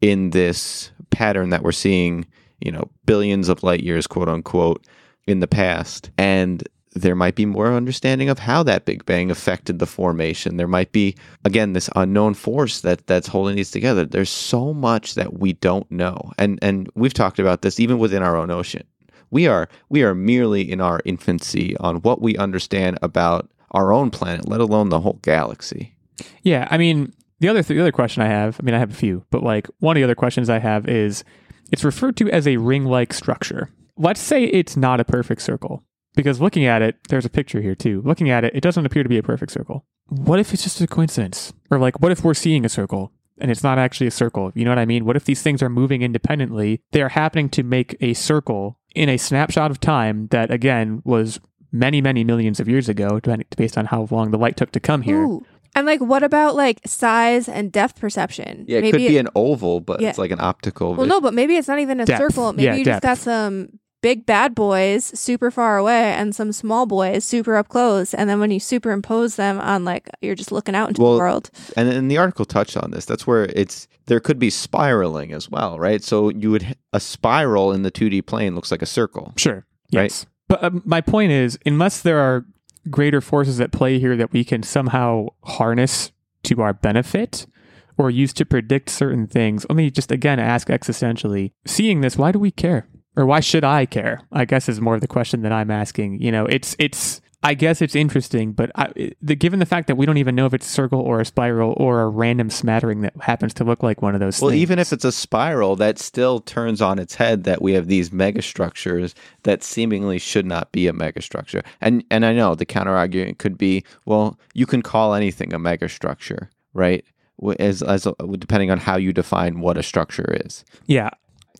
in this pattern that we're seeing, you know, billions of light years, quote unquote, in the past. And there might be more understanding of how that Big Bang affected the formation. There might be, again, this unknown force that that's holding these together. There's so much that we don't know, and and we've talked about this even within our own ocean. We are we are merely in our infancy on what we understand about our own planet, let alone the whole galaxy. Yeah, I mean, the other the other question I have, I mean, I have a few, but like one of the other questions I have is, it's referred to as a ring-like structure. Let's say it's not a perfect circle, because looking at it, there's a picture here too. Looking at it, it doesn't appear to be a perfect circle. What if it's just a coincidence, or like, what if we're seeing a circle? And it's not actually a circle. You know what I mean? What if these things are moving independently? They are happening to make a circle in a snapshot of time that, again, was many, many millions of years ago, based on how long the light took to come here. Ooh. And like, what about like size and depth perception? Yeah, it could be an oval, but Yeah. it's like an optical. Well, vis- no, but maybe it's not even a Depth. circle. Maybe Yeah, you just got some big bad boys super far away and some small boys super up close. And then when you superimpose them on like, you're just looking out into Well, the world. and and the article touched on this. That's where it's there could be spiraling as well, right? So you would a spiral in the 2D plane looks like a circle. Sure. Right. Yes. But um, my point is, unless there are greater forces at play here that we can somehow harness to our benefit or use to predict certain things, let me just again ask existentially seeing this, why do we care? Or why should I care? I guess is more of the question that I'm asking. You know, it's, it's, I guess it's interesting, but I, the, given the fact that we don't even know if it's a circle or a spiral or a random smattering that happens to look like one of those Well, things. even if it's a spiral, that still turns on its head that we have these megastructures that seemingly should not be a megastructure. And and I know the counter argument could be, well, you can call anything a megastructure, right? As as depending on how you define what a structure is. Yeah.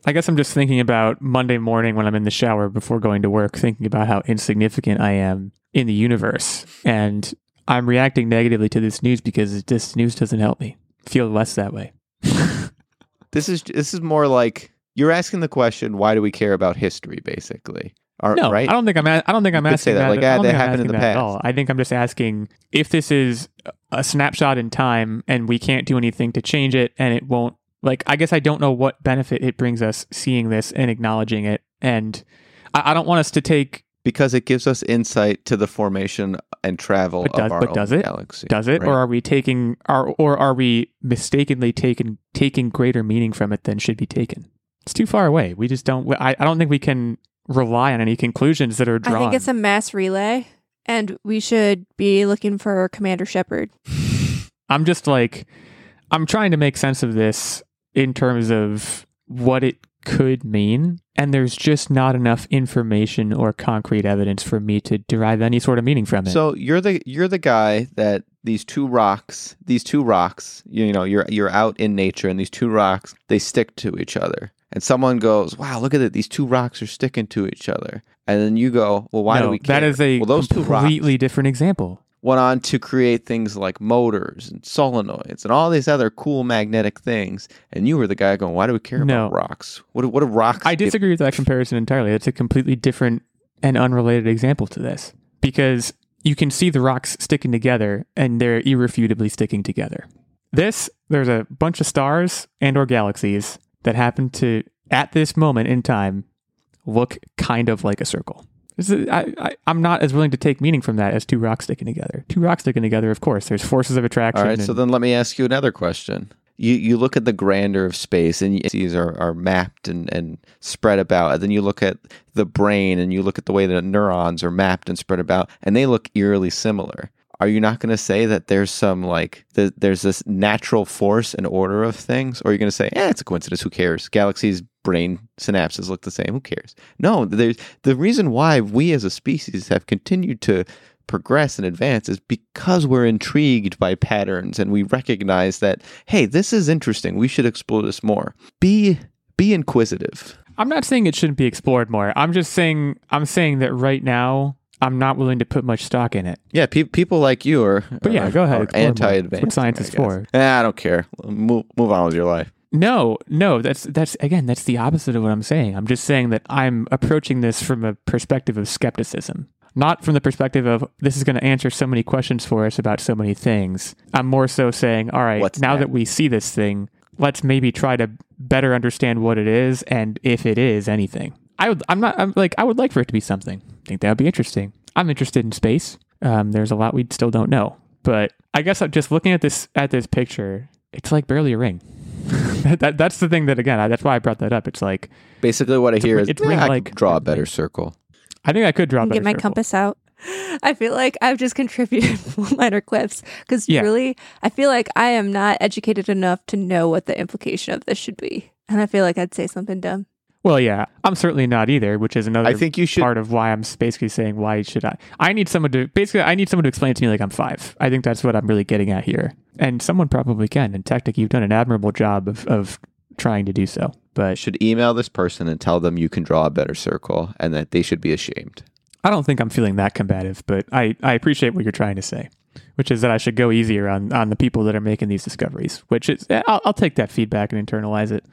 I guess I'm just thinking about Monday morning when I'm in the shower before going to work, thinking about how insignificant I am in the universe. And I'm reacting negatively to this news because this news doesn't help me feel less that way. This is this is more like you're asking the question, why do we care about history, basically? Are, No, right? I don't think I'm. A- I don't think I'm You could say asking that, like, ah, that happened in the at past. all. I think I'm just asking if this is a snapshot in time and we can't do anything to change it, and it won't. Like, I guess I don't know what benefit it brings us seeing this and acknowledging it, and I, I don't want us to take. because it gives us insight to the formation and travel But does- of our but own does it? galaxy. Does it, right? or are we taking, are, or are we mistakenly taking taking greater meaning from it than should be taken? It's too far away. We just don't. I, I don't think we can rely on any conclusions that are drawn. I think it's a mass relay. And we should be looking for Commander Shepard. I'm just like, I'm trying to make sense of this in terms of what it could mean. And there's just not enough information or concrete evidence for me to derive any sort of meaning from it. So you're the you're the guy that these two rocks, these two rocks, you know, you're you're out in nature and these two rocks, they stick to each other. And someone goes, "Wow, look at it! These two rocks are sticking to each other." And then you go, "Well, why No, do we care?" That is a well, those two rocks completely different example. Went on to create things like motors and solenoids and all these other cool magnetic things. And you were the guy going, "Why do we care No. about rocks? What do- what do rocks?" I disagree with that comparison entirely. It's a completely different and unrelated example to this because you can see the rocks sticking together and they're irrefutably sticking together. This, there's a bunch of stars and or galaxies that happen to at this moment in time look kind of like a circle. Is- I, I, I'm not as willing to take meaning from that as two rocks sticking together. Two rocks sticking together, of course. There's forces of attraction. All right, so then let me ask you another question. You you look at the grandeur of space and these are, are mapped and, and spread about. And then you look at the brain and you look at the way that neurons are mapped and spread about and they look eerily similar. Are you not going to say that there's some like th- there's this natural force and order of things? Or are you going to say, eh, it's a coincidence, who cares? Galaxies brain synapses look the same, who cares? No, there's the reason why we as a species have continued to progress and advance is because we're intrigued by patterns and we recognize that hey this is interesting we should explore this more be be inquisitive I'm not saying it shouldn't be explored more. I'm just saying I'm saying that right now I'm not willing to put much stock in it. yeah pe- people like you are But yeah, are- go ahead, are explore more. That's what anti-advanced science is for. Eh, i don't care move, move on with your life No, no, that's that's again that's the opposite of what I'm saying. I'm just saying that I'm approaching this from a perspective of skepticism. Not from the perspective of this is going to answer so many questions for us about so many things. I'm more so saying, all right, What's now that? that we see this thing, let's maybe try to better understand what it is and if it is anything. I would I'm not I'm like I would like for it to be something. I think that would be interesting. I'm interested in space. Um, there's a lot we still don't know. But I guess I'm just looking at this at this picture, it's like barely a ring. That, that that's the thing that again I, that's why I brought that up. It's like basically what i hear is it's "Eh, I could ring-like draw a better circle I think I could draw a and get my circle. compass out. I feel like I've just contributed minor clips because Yeah. really, I feel like I am not educated enough to know what the implication of this should be. And I feel like I'd say something dumb. Well, yeah, I'm certainly not either, which is another i think you should part of why I'm basically saying why should I? I need someone to basically I need someone to explain it to me like I'm five. I think that's what I'm really getting at here, and someone probably can. And Techtic, you've done an admirable job of of trying to do so. But should email this person and tell them you can draw a better circle and that they should be ashamed I don't think I'm feeling that combative. But I I appreciate what you're trying to say, which is that I should go easier on on the people that are making these discoveries. Which is eh, I'll, I'll take that feedback and internalize it.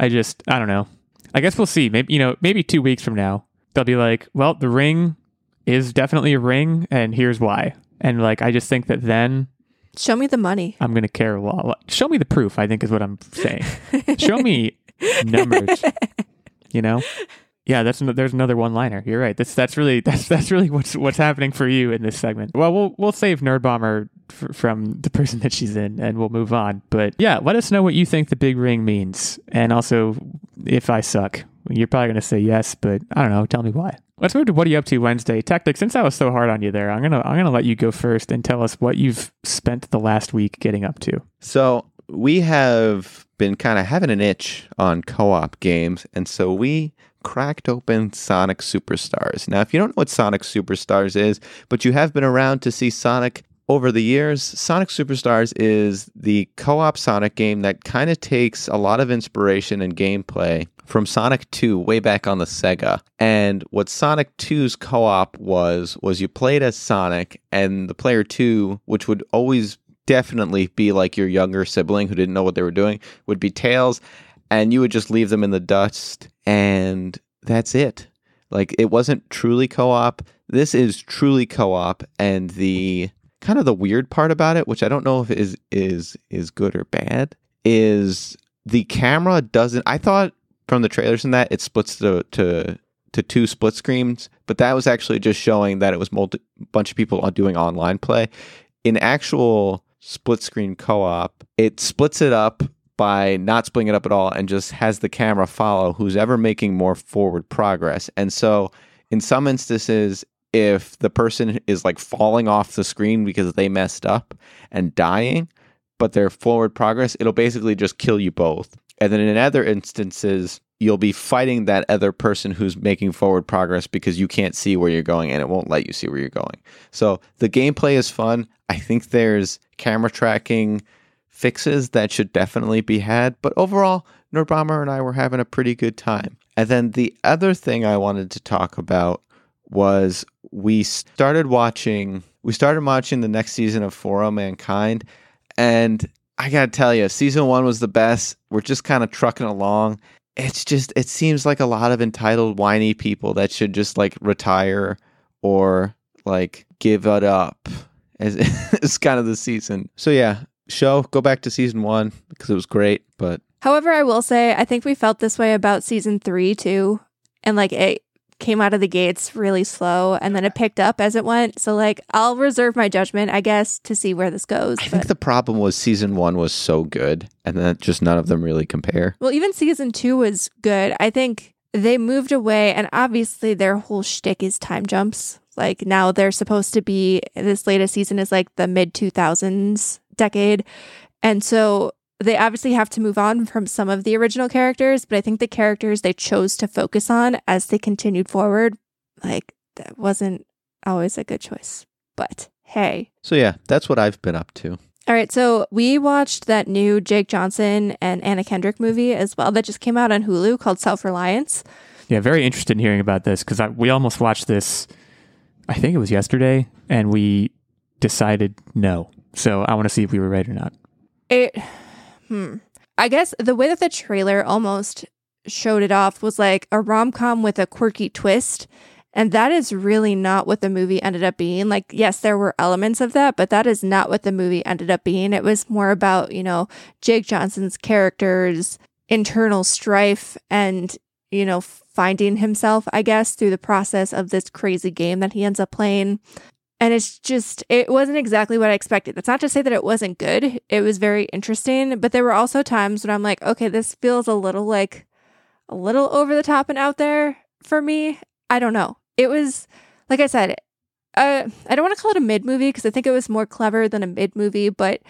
I just I don't know. I guess we'll see. Maybe you know maybe two weeks from now they'll be like, well, the ring is definitely a ring, and here's why. And like I just think that then Show me the money. I'm gonna care a lot. Show me the proof. I think is what I'm saying. Show me numbers. You know. Yeah, that's there's another one liner. You're right. That's that's really that's that's really what's what's happening for you in this segment. Well, we'll we'll save Nerdbomber f- from the person that she's in, and we'll move on. But yeah, let us know what you think the big ring means, and also if I suck. You're probably gonna say yes, but I don't know. Tell me why. Let's move to what are you up to Wednesday, Techtic. Since I was so hard on you there, I'm gonna I'm gonna let you go first and tell us what you've spent the last week getting up to. So we have been kind of having an itch on co-op games, and so we cracked open Sonic Superstars. Now, if you don't know what Sonic Superstars is, but you have been around to see Sonic over the years, Sonic Superstars is the co-op Sonic game that kind of takes a lot of inspiration and gameplay from Sonic 2 way back on the Sega. And what Sonic 2's co-op was was you played as Sonic and the player 2, which would always definitely be like your younger sibling who didn't know what they were doing, would be Tails and you would just leave them in the dust and that's it. Like it wasn't truly co-op. This is truly co-op and the kind of the weird part about it, which I don't know if is is is good or bad, is the camera doesn't I thought from the trailers and that it splits to to to two split screens, but that was actually just showing that it was multi bunch of people doing online play. In actual split screen co-op, it splits it up by not splitting it up at all and just has the camera follow who's ever making more forward progress. And so in some instances if the person is like falling off the screen because they messed up and dying, but their forward progress, it'll basically just kill you both. And then in other instances, you'll be fighting that other person who's making forward progress because you can't see where you're going and it won't let you see where you're going. So the gameplay is fun. I think there's camera tracking fixes that should definitely be had, but overall, Nerdbomber and I were having a pretty good time. And then the other thing I wanted to talk about was we started watching we started watching the next season of For All Mankind and I gotta tell you, season one was the best. We're just kind of trucking along. It's just, it seems like a lot of entitled, whiny people that should just like retire or like give it up. As it's kind of the season. So yeah, show go back to season one because it was great, but However, I will say I think we felt this way about season three too, and like it came out of the gates really slow, and then it picked up as it went. So like I'll reserve my judgment, I guess, to see where this goes. I but- think the problem was season one was so good, and then just none of them really compare. Well, even season two was good. I think they moved away, and obviously their whole shtick is time jumps. Like now they're supposed to be this latest season is like the mid two thousands decade, and so they obviously have to move on from some of the original characters. But I think the characters they chose to focus on as they continued forward, like that wasn't always a good choice. But hey, So yeah, that's what I've been up to. all right, so we watched that new Jake Johnson and Anna Kendrick movie as well that just came out on Hulu called Self Reliance. Yeah, very interested in hearing about this because we almost watched this. I think it was yesterday, and we decided no. So I want to see if we were right or not. It, hmm. I guess the way that the trailer almost showed it off was like a rom com with a quirky twist. And that is really not what the movie ended up being. Like, yes, there were elements of that, but that is not what the movie ended up being. It was more about, you know, Jake Johnson's character's internal strife and, you know, finding himself, I guess, through the process of this crazy game that he ends up playing. And it's just, it wasn't exactly what I expected. That's not to say that it wasn't good. It was very interesting, but there were also times when I'm like, okay, this feels a little like a little over the top and out there for me. I don't know. It was, like I said, uh, I don't want to call it a mid movie because I think it was more clever than a mid movie, but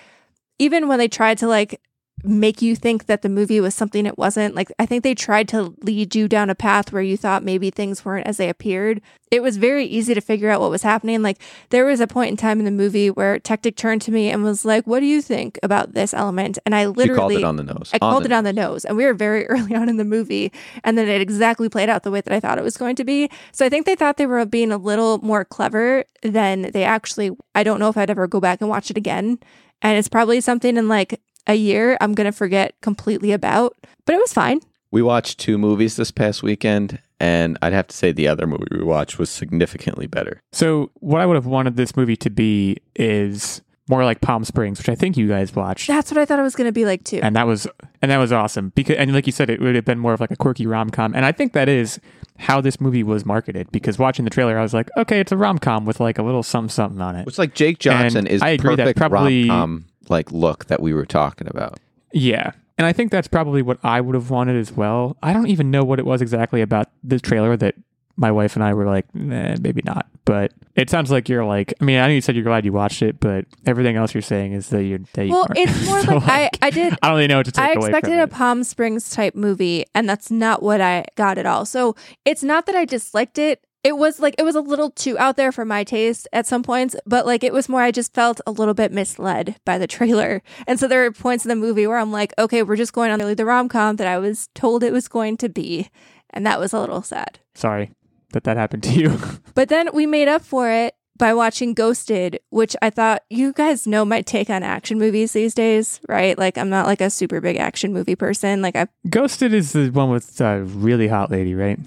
even when they tried to like make you think that the movie was something it wasn't. Like, I think they tried to lead you down a path where you thought maybe things weren't as they appeared. It was very easy to figure out what was happening. Like, there was a point in time in the movie where Techtic turned to me and was like, What do you think about this element? And I literally called it on the nose. I On called it on the nose, and we were very early on in the movie, and then it exactly played out the way that I thought it was going to be. So I think they thought they were being a little more clever than they actually. I don't know if I'd ever go back and watch it again, and it's probably something in like a year I'm gonna forget completely about. But it was fine. We watched two movies this past weekend, and I'd have to say the other movie we watched was significantly better. So what I would have wanted this movie to be is more like Palm Springs, which I think you guys watched. That's what I thought it was gonna be like too. and that was and that was awesome because and like you said it would have been more of like a quirky rom-com and i think that is how this movie was marketed because watching the trailer i was like okay it's a rom-com with like a little something something on it It's like, Jake Johnson And is I agree that perfect probably- rom-com like look that we were talking about. yeah and i think that's probably what i would have wanted as well i don't even know what it was exactly about the trailer that my wife and i were like nah, maybe not but it sounds like you're like i mean i know you said you're glad you watched it but everything else you're saying is that you're. that you well, weren't. it's more So, like, I I did I don't really know what to take I away expected from a it. Palm Springs type movie, and that's not what I got at all. So it's not that I disliked it. It was like it was a little too out there for my taste at some points, but like it was more I just felt a little bit misled by the trailer. And so there are points in the movie where I'm like, okay, we're just going on really the rom com that I was told it was going to be. And that was a little sad. sorry that that happened to you But then we made up for it by watching Ghosted, which I thought you guys know my take on action movies these days, right? Like I'm not like a super big action movie person. Like I Ghosted is the one with uh, really hot lady, right?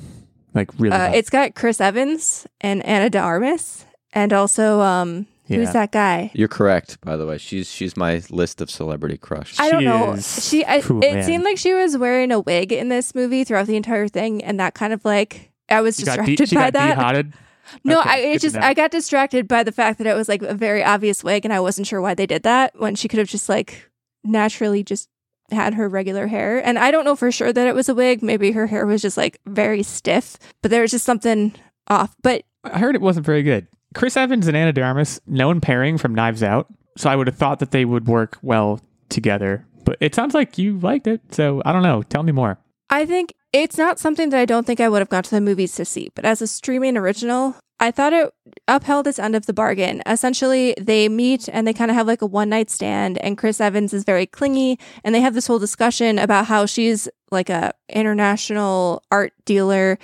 Like really. Uh, it's got Chris Evans and Ana de Armas, and also um, who's that guy? You're correct, by the way. She's she's my list of celebrity crush. I don't She know. is- She, I, Phew, it man. seemed like she was wearing a wig in this movie throughout the entire thing, and that kind of like I was she got, distracted de- she by got that. de-hotted. No, Okay, I it just. I got distracted by the fact that it was like a very obvious wig, and I wasn't sure why they did that when she could have just like naturally just had her regular hair. And I don't know for sure that it was a wig. Maybe her hair was just like very stiff, but there was just something off. But I heard it wasn't very good. Chris Evans and Ana de Armas, known pairing from Knives Out, so I would have thought that they would work well together. But it sounds like you liked it, so I don't know. Tell me more. I think it's not something that I don't think I would have gone to the movies to see, but as a streaming original, I thought it upheld its end of the bargain. Essentially, they meet and they kind of have like a one night stand, and Chris Evans is very clingy, and they have this whole discussion about how she's like a international art dealer.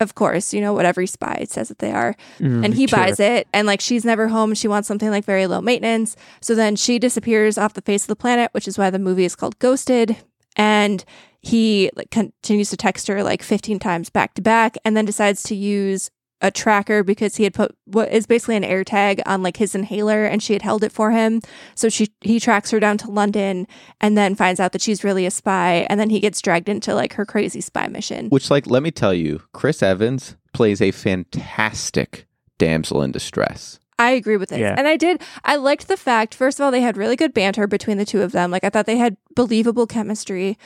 Of course, you know what every spy says that they are. Mm, and he buys it and like she's never home. She wants something like very low maintenance. So then she disappears off the face of the planet which is why the movie is called ghosted. And he like continues to text her like 15 times back to back and then decides to use a tracker because he had put what is basically an air tag on like his inhaler and she had held it for him. So she he tracks her down to London and then finds out that she's really a spy and then he gets dragged into like her crazy spy mission. Which, like, let me tell you, Chris Evans plays a fantastic damsel in distress. I agree with this. Yeah. And I did I liked the fact first of all they had really good banter between the two of them. Like I thought they had believable chemistry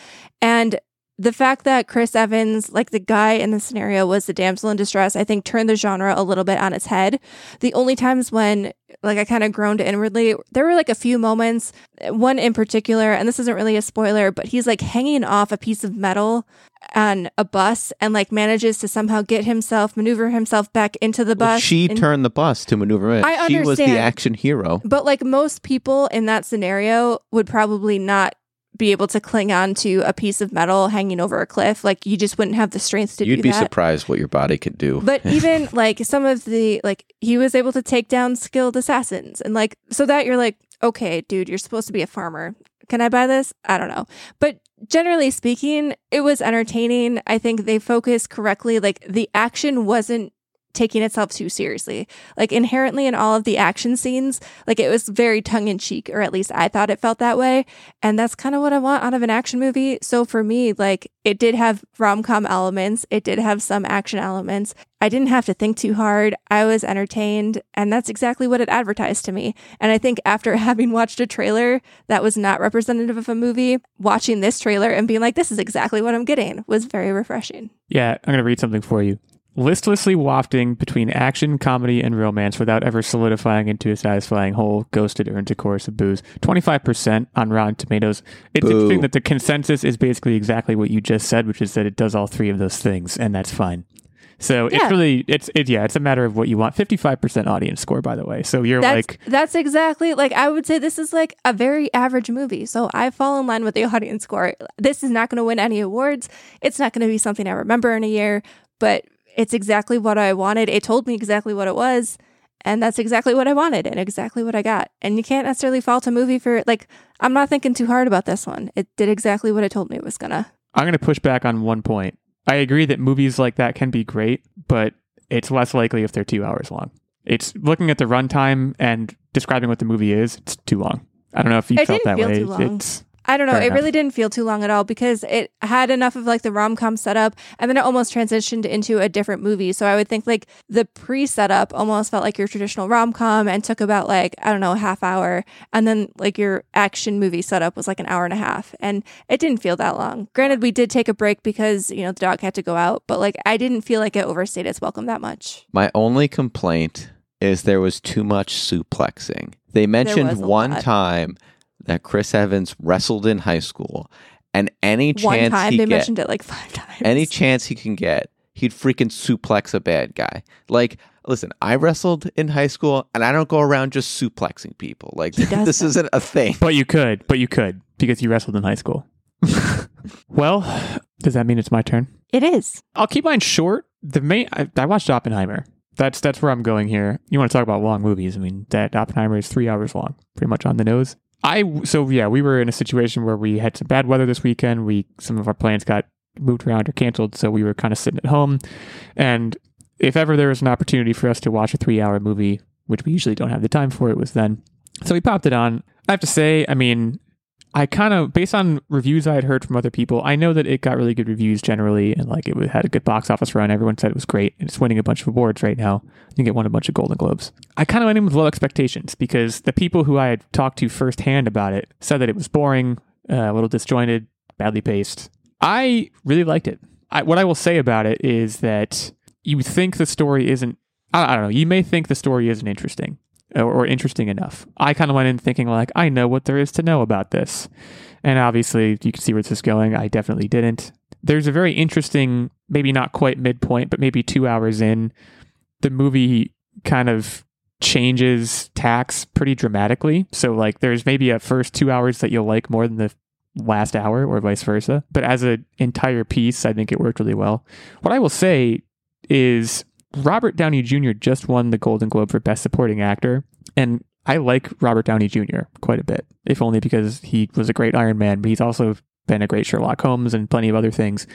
and the fact that Chris Evans, like the guy in the scenario, was the damsel in distress, I think turned the genre a little bit on its head. The only times when, like, I kind of groaned inwardly, there were like a few moments, one in particular, and this isn't really a spoiler, but he's like hanging off a piece of metal on a bus and like manages to somehow get himself, maneuver himself back into the Well, bus. she and- turned the bus to maneuver it. I understand. she was the action hero. But like most people in that scenario would probably not be able to cling on to a piece of metal hanging over a cliff. Like you just wouldn't have the strength to. You'd be that. surprised what your body could do. But even like some of the like he was able to take down skilled assassins and like so that you're like, okay, dude, you're supposed to be a farmer. Can I buy this? I don't know. But generally speaking, it was entertaining. I think they focused correctly. Like the action wasn't taking itself too seriously. Like inherently in all of the action scenes, like it was very tongue in cheek, or at least I thought it felt that way. And that's kind of what I want out of an action movie. So for me, like it did have rom com elements, it did have some action elements. I didn't have to think too hard. I was entertained, and that's exactly what it advertised to me. And I think after having watched a trailer that was not representative of a movie, watching this trailer and being like, this is exactly what I'm getting was very refreshing. Yeah, I'm going to read something for you. Listlessly wafting between action, comedy, and romance without ever solidifying into a satisfying whole, Ghosted earns a chorus of boos. 25% on Rotten Tomatoes. It's Boo. interesting that the consensus is basically exactly what you just said, which is that it does all three of those things, and that's fine. So Yeah. it's really, it's, it, yeah, it's a matter of what you want. 55% audience score, by the way. So you're That's like, that's exactly like I would say this is like a very average movie. So I fall in line with the audience score. This is not going to win any awards. It's not going to be something I remember in a year, but it's exactly what I wanted. It told me exactly what it was, and that's exactly what I wanted and exactly what I got. And you can't necessarily fault a movie for like I'm not thinking too hard about this one. It did exactly what it told me it was gonna. I'm going to push back on one point. I agree that movies like that can be great, but it's less likely if they're two hours long. It's looking at the runtime and describing what the movie is. It's too long. I don't know if you It felt that way. It's I don't know. Fair it enough. really didn't feel too long at all because it had enough of like the rom com setup and then it almost transitioned into a different movie. So I would think like the pre setup almost felt like your traditional rom com and took about like, I don't know, a half hour. And then like your action movie setup was like an hour and a half. And it didn't feel that long. Granted, we did take a break because, you know, the dog had to go out, but like I didn't feel like it overstayed its welcome that much. My only complaint is there was too much suplexing. They mentioned one lot. time that Chris Evans wrestled in high school, and any One chance time he they get, mentioned it like five times. any chance he can get, he'd freaking suplex a bad guy. Like, listen, I wrestled in high school, and I don't go around just suplexing people. Like, He does this that. isn't a thing. but you could, but you could because you wrestled in high school. well, does that mean it's my turn? it is. I'll keep mine short. The main I, I watched Oppenheimer. That's that's where I'm going here. You want to talk about long movies? I mean, that Oppenheimer is three hours long, pretty much on the nose. I so yeah, we were in a situation where we had some bad weather this weekend. We some of our plans got moved around or canceled, so we were kind of sitting at home. And if ever there was an opportunity for us to watch a three-hour movie, which we usually don't have the time for, it was then. So we popped it on. I have to say, I mean, I kind of, based on reviews I had heard from other people, I know that it got really good reviews generally, and like it had a good box office run. Everyone said it was great, and it's winning a bunch of awards right now. I think it won a bunch of Golden Globes. I kind of went in with low expectations because the people who I had talked to firsthand about it said that it was boring, uh, a little disjointed, badly paced. I really liked it. I, what I will say about it is that you think the story isn't. I, I don't know. You may think the story isn't interesting or, interesting enough. I kind of went in thinking like I know what there is to know about this, and obviously you can see where this is going. I definitely didn't. There's a very interesting, maybe not quite midpoint, but maybe two hours in, the movie kind of changes tacks pretty dramatically. So like there's maybe a first two hours that you'll like more than the last hour or vice versa. But as an entire piece, I think it worked really well. What I will say is Robert Downey Jr. just won the Golden Globe for Best Supporting Actor. And I like Robert Downey Jr. quite a bit, if only because he was a great Iron Man, but he's also been a great Sherlock Holmes and plenty of other things.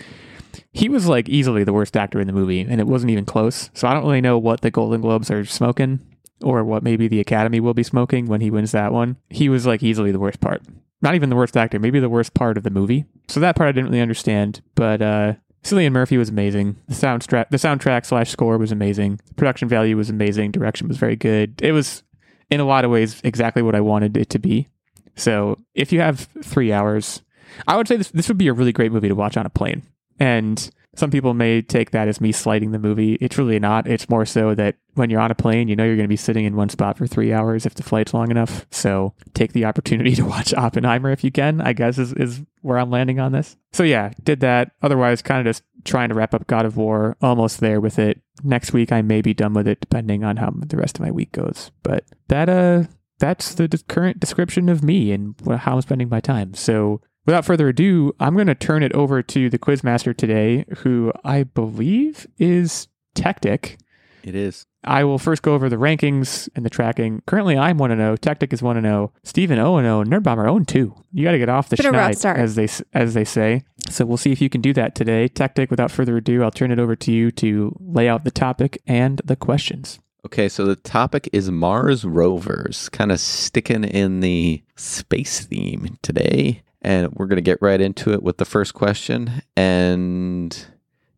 he was like easily the worst actor in the movie, and it wasn't even close. So I don't really know what the Golden Globes are smoking, or what maybe the Academy will be smoking when he wins that one. He was like easily the worst part. Not even the worst actor, maybe the worst part of the movie. So that part I didn't really understand, but uh, Cillian Murphy was amazing. The soundtrack, the soundtrack slash score was amazing. The production value was amazing. Direction was very good. It was, in a lot of ways, exactly what I wanted it to be. So if you have three hours, I would say this this would be a really great movie to watch on a plane. And some people may take that as me slighting the movie. It's really not. It's more so that when you're on a plane, you know you're going to be sitting in one spot for three hours if the flight's long enough. So take the opportunity to watch Oppenheimer if you can, I guess is, is where I'm landing on this. So yeah, did that. Otherwise, kind of just trying to wrap up God of War, almost there with it. Next week, I may be done with it depending on how the rest of my week goes. But that, uh, that's the current description of me and how I'm spending my time. So without further ado, I'm going to turn it over to the quizmaster today, who I believe is Techtic. It is. I will first go over the rankings and the tracking. Currently, I'm 1 0. Techtic is 1 0. Steven 0 0. Nerdbomber 0 2. You got to get off the Been schneid, start. as they, as they say. So we'll see if you can do that today. Techtic, without further ado, I'll turn it over to you to lay out the topic and the questions. Okay, so the topic is Mars rovers, kind of sticking in the space theme today. And we're going to get right into it with the first question. And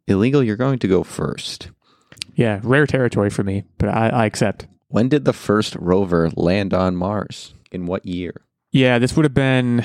Illeagle, you're going to go first. Yeah, rare territory for me, but I, I accept. When did the first rover land on Mars? In what year? Yeah, this would have been.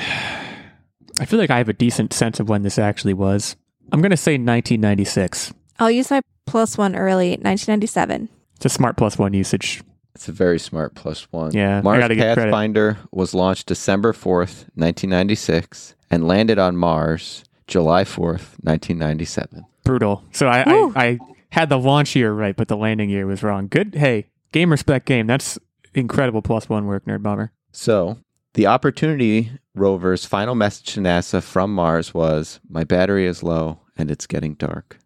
I feel like I have a decent sense of when this actually was. I'm going to say 1996. I'll use my plus one early, 1997. It's a smart plus one usage. It's a very smart plus one. Yeah, Mars gotta credit. Pathfinder was launched December 4th, 1996, and landed on Mars July 4th, 1997. Brutal. So I, I, I had the launch year right, but the landing year was wrong. Good. Hey, game respect game. That's incredible plus one work, Nerdbomber. So, the Opportunity rover's final message to NASA from Mars was My battery is low and it's getting dark.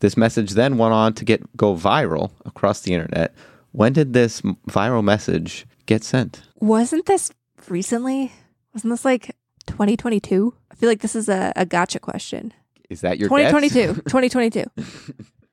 This message then went on to get go viral across the internet. When did this viral message get sent? Wasn't this recently? Wasn't this like 2022? I feel like this is a, a gotcha question. Is that your guess? 2022. 2022.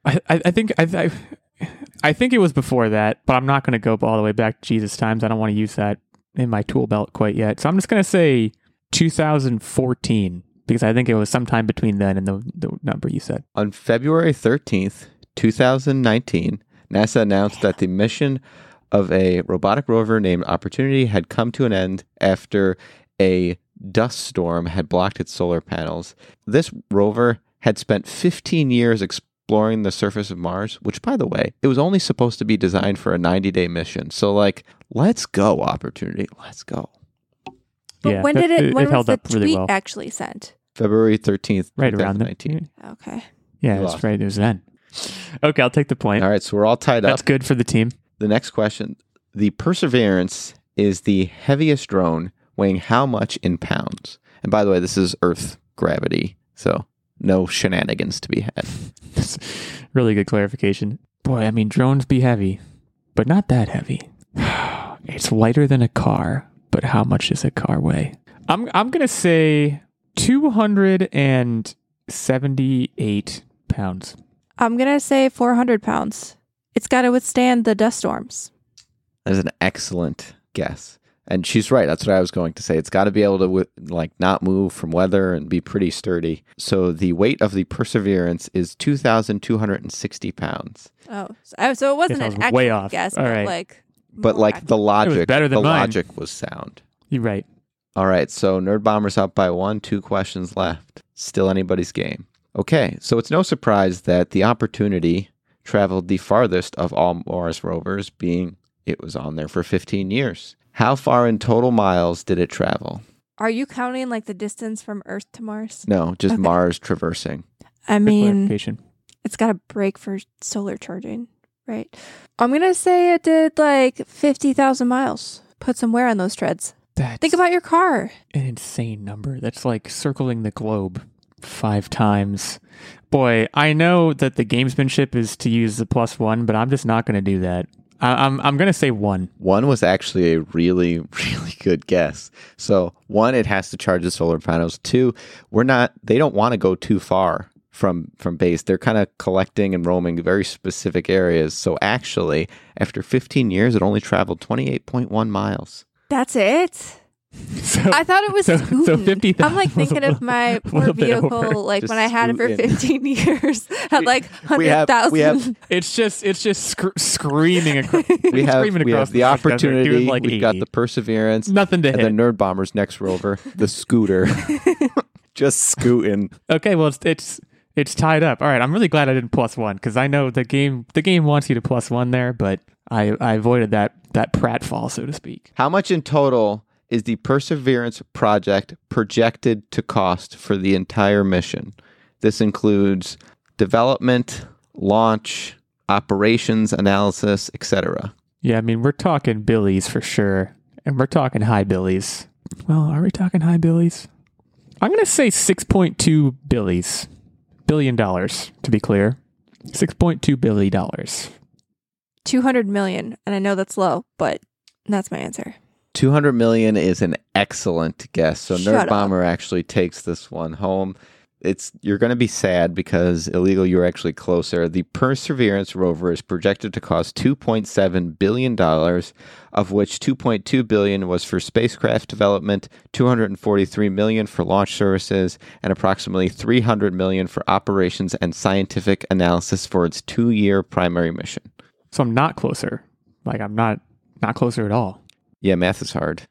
I, I, I think I, I, I think it was before that, but I'm not going to go all the way back to Jesus times. I don't want to use that in my tool belt quite yet. So I'm just going to say 2014 because I think it was sometime between then and the, the number you said. On February 13th, 2019, NASA announced that the mission of a robotic rover named Opportunity had come to an end after a dust storm had blocked its solar panels. This rover had spent 15 years exploring the surface of Mars, which, by the way, it was only supposed to be designed for a 90 day mission. So, like, let's go, Opportunity. Let's go. But Yeah, when did it, it- when it was up the really tweet well. actually sent? February 13th, Right around 2019. then. Okay. Yeah, You that's right. It was then. Okay, I'll take the point. All right, so we're all tied up. That's good for the team. The next question. The Perseverance is the heaviest drone, weighing how much in pounds? And by the way, this is Earth gravity, so no shenanigans to be had. That's really good clarification. Boy, I mean, drones be heavy, but not that heavy. it's lighter than a car, but how much does a car weigh? I'm I'm gonna say two hundred and seventy-eight pounds. I'm going to say 400 pounds. It's got to withstand the dust storms. That is an excellent guess. And she's right. That's what I was going to say. It's got to be able to like not move from weather and be pretty sturdy. So the weight of the Perseverance is 2,260 pounds. Oh, so, oh, it wasn't Guess I an was way off. guess, All but right. like. But like accurate. the logic, better than the mine. logic was sound. You're right. All right, so Nerdbomber's up by one, two questions left. Still anybody's game. Okay, so it's no surprise that the Opportunity traveled the farthest of all Mars rovers, being it was on there for 15 years. How far in total miles did it travel? Are you counting like the distance from Earth to Mars? No, just Okay. Mars traversing. I mean, it's got a break for solar charging, right? I'm going to say it did like 50,000 miles. Put some wear on those treads. That's Think about your car. an insane number. That's like circling the globe five times. Boy, I know that the gamesmanship is to use the plus one, but I'm just not going to do that. I, I'm I'm going to say one. One was actually a really, really good guess. So, one, it has to charge the solar panels. Two, we're not, they don't want to go too far from from base. They're kind of collecting and roaming very specific areas. So actually, after 15 years, it only traveled 28.1 miles. That's it. So, I thought it was so, so 50,000 I'm like thinking of my poor vehicle, like Just when I had it for scooting. 15 years, had like 100,000. It's just it's just sc- screaming across. We have screaming we have the Desert, opportunity. doing like We've got the perseverance nothing to and hit. the Nerdbomber's next rover, the scooter, just scooting. Okay, well it's it's it's tied up. All right, I'm really glad I didn't plus one because I know the game the game wants you to plus one there, but I I avoided that that pratfall so to speak. How much in total is the Perseverance project projected to cost for the entire mission? This includes development, launch, operations analysis, etc. Yeah, I mean we're talking billies for sure, and we're talking high billies. Well, are we talking high billies? I'm gonna say 6.2 billies, billion dollars to be clear, 6.2 billion dollars. 200 million. And I know that's low, but that's my answer. 200 million is an excellent guess. So Shut Nerd up. Bomber actually takes this one home. It's you're going to be sad because Illeagle you're actually closer. The Perseverance rover is projected to cost 2.7 billion dollars, of which 2.2 billion was for spacecraft development, 243 million for launch services, and approximately 300 million for operations and scientific analysis for its 2-year primary mission. So I'm not closer. Like I'm not not closer at all. Yeah, math is hard.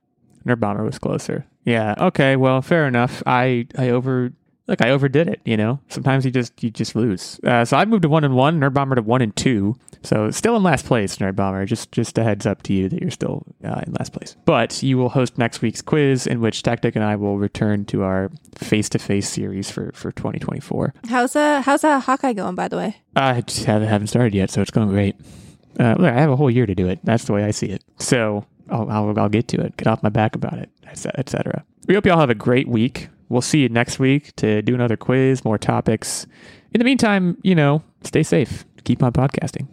Nerdbomber was closer. Yeah. Okay. Well, fair enough. I I over look. I overdid it. You know. Sometimes you just you just lose. Uh, so I moved to one and one. Nerdbomber to one and two. So still in last place. Nerdbomber. Just just a heads up to you that you're still uh, in last place. But you will host next week's quiz, in which Techtic and I will return to our face to face series for for 2024. How's uh how's uh Hawkeye going by the way? I just haven't haven't started yet, so it's going great. Uh, look, I have a whole year to do it. That's the way I see it. So I'll, I'll, I'll get to it. Get off my back about it, etc. We hope you all have a great week. We'll see you next week to do another quiz, more topics. In the meantime, you know, stay safe. Keep on podcasting.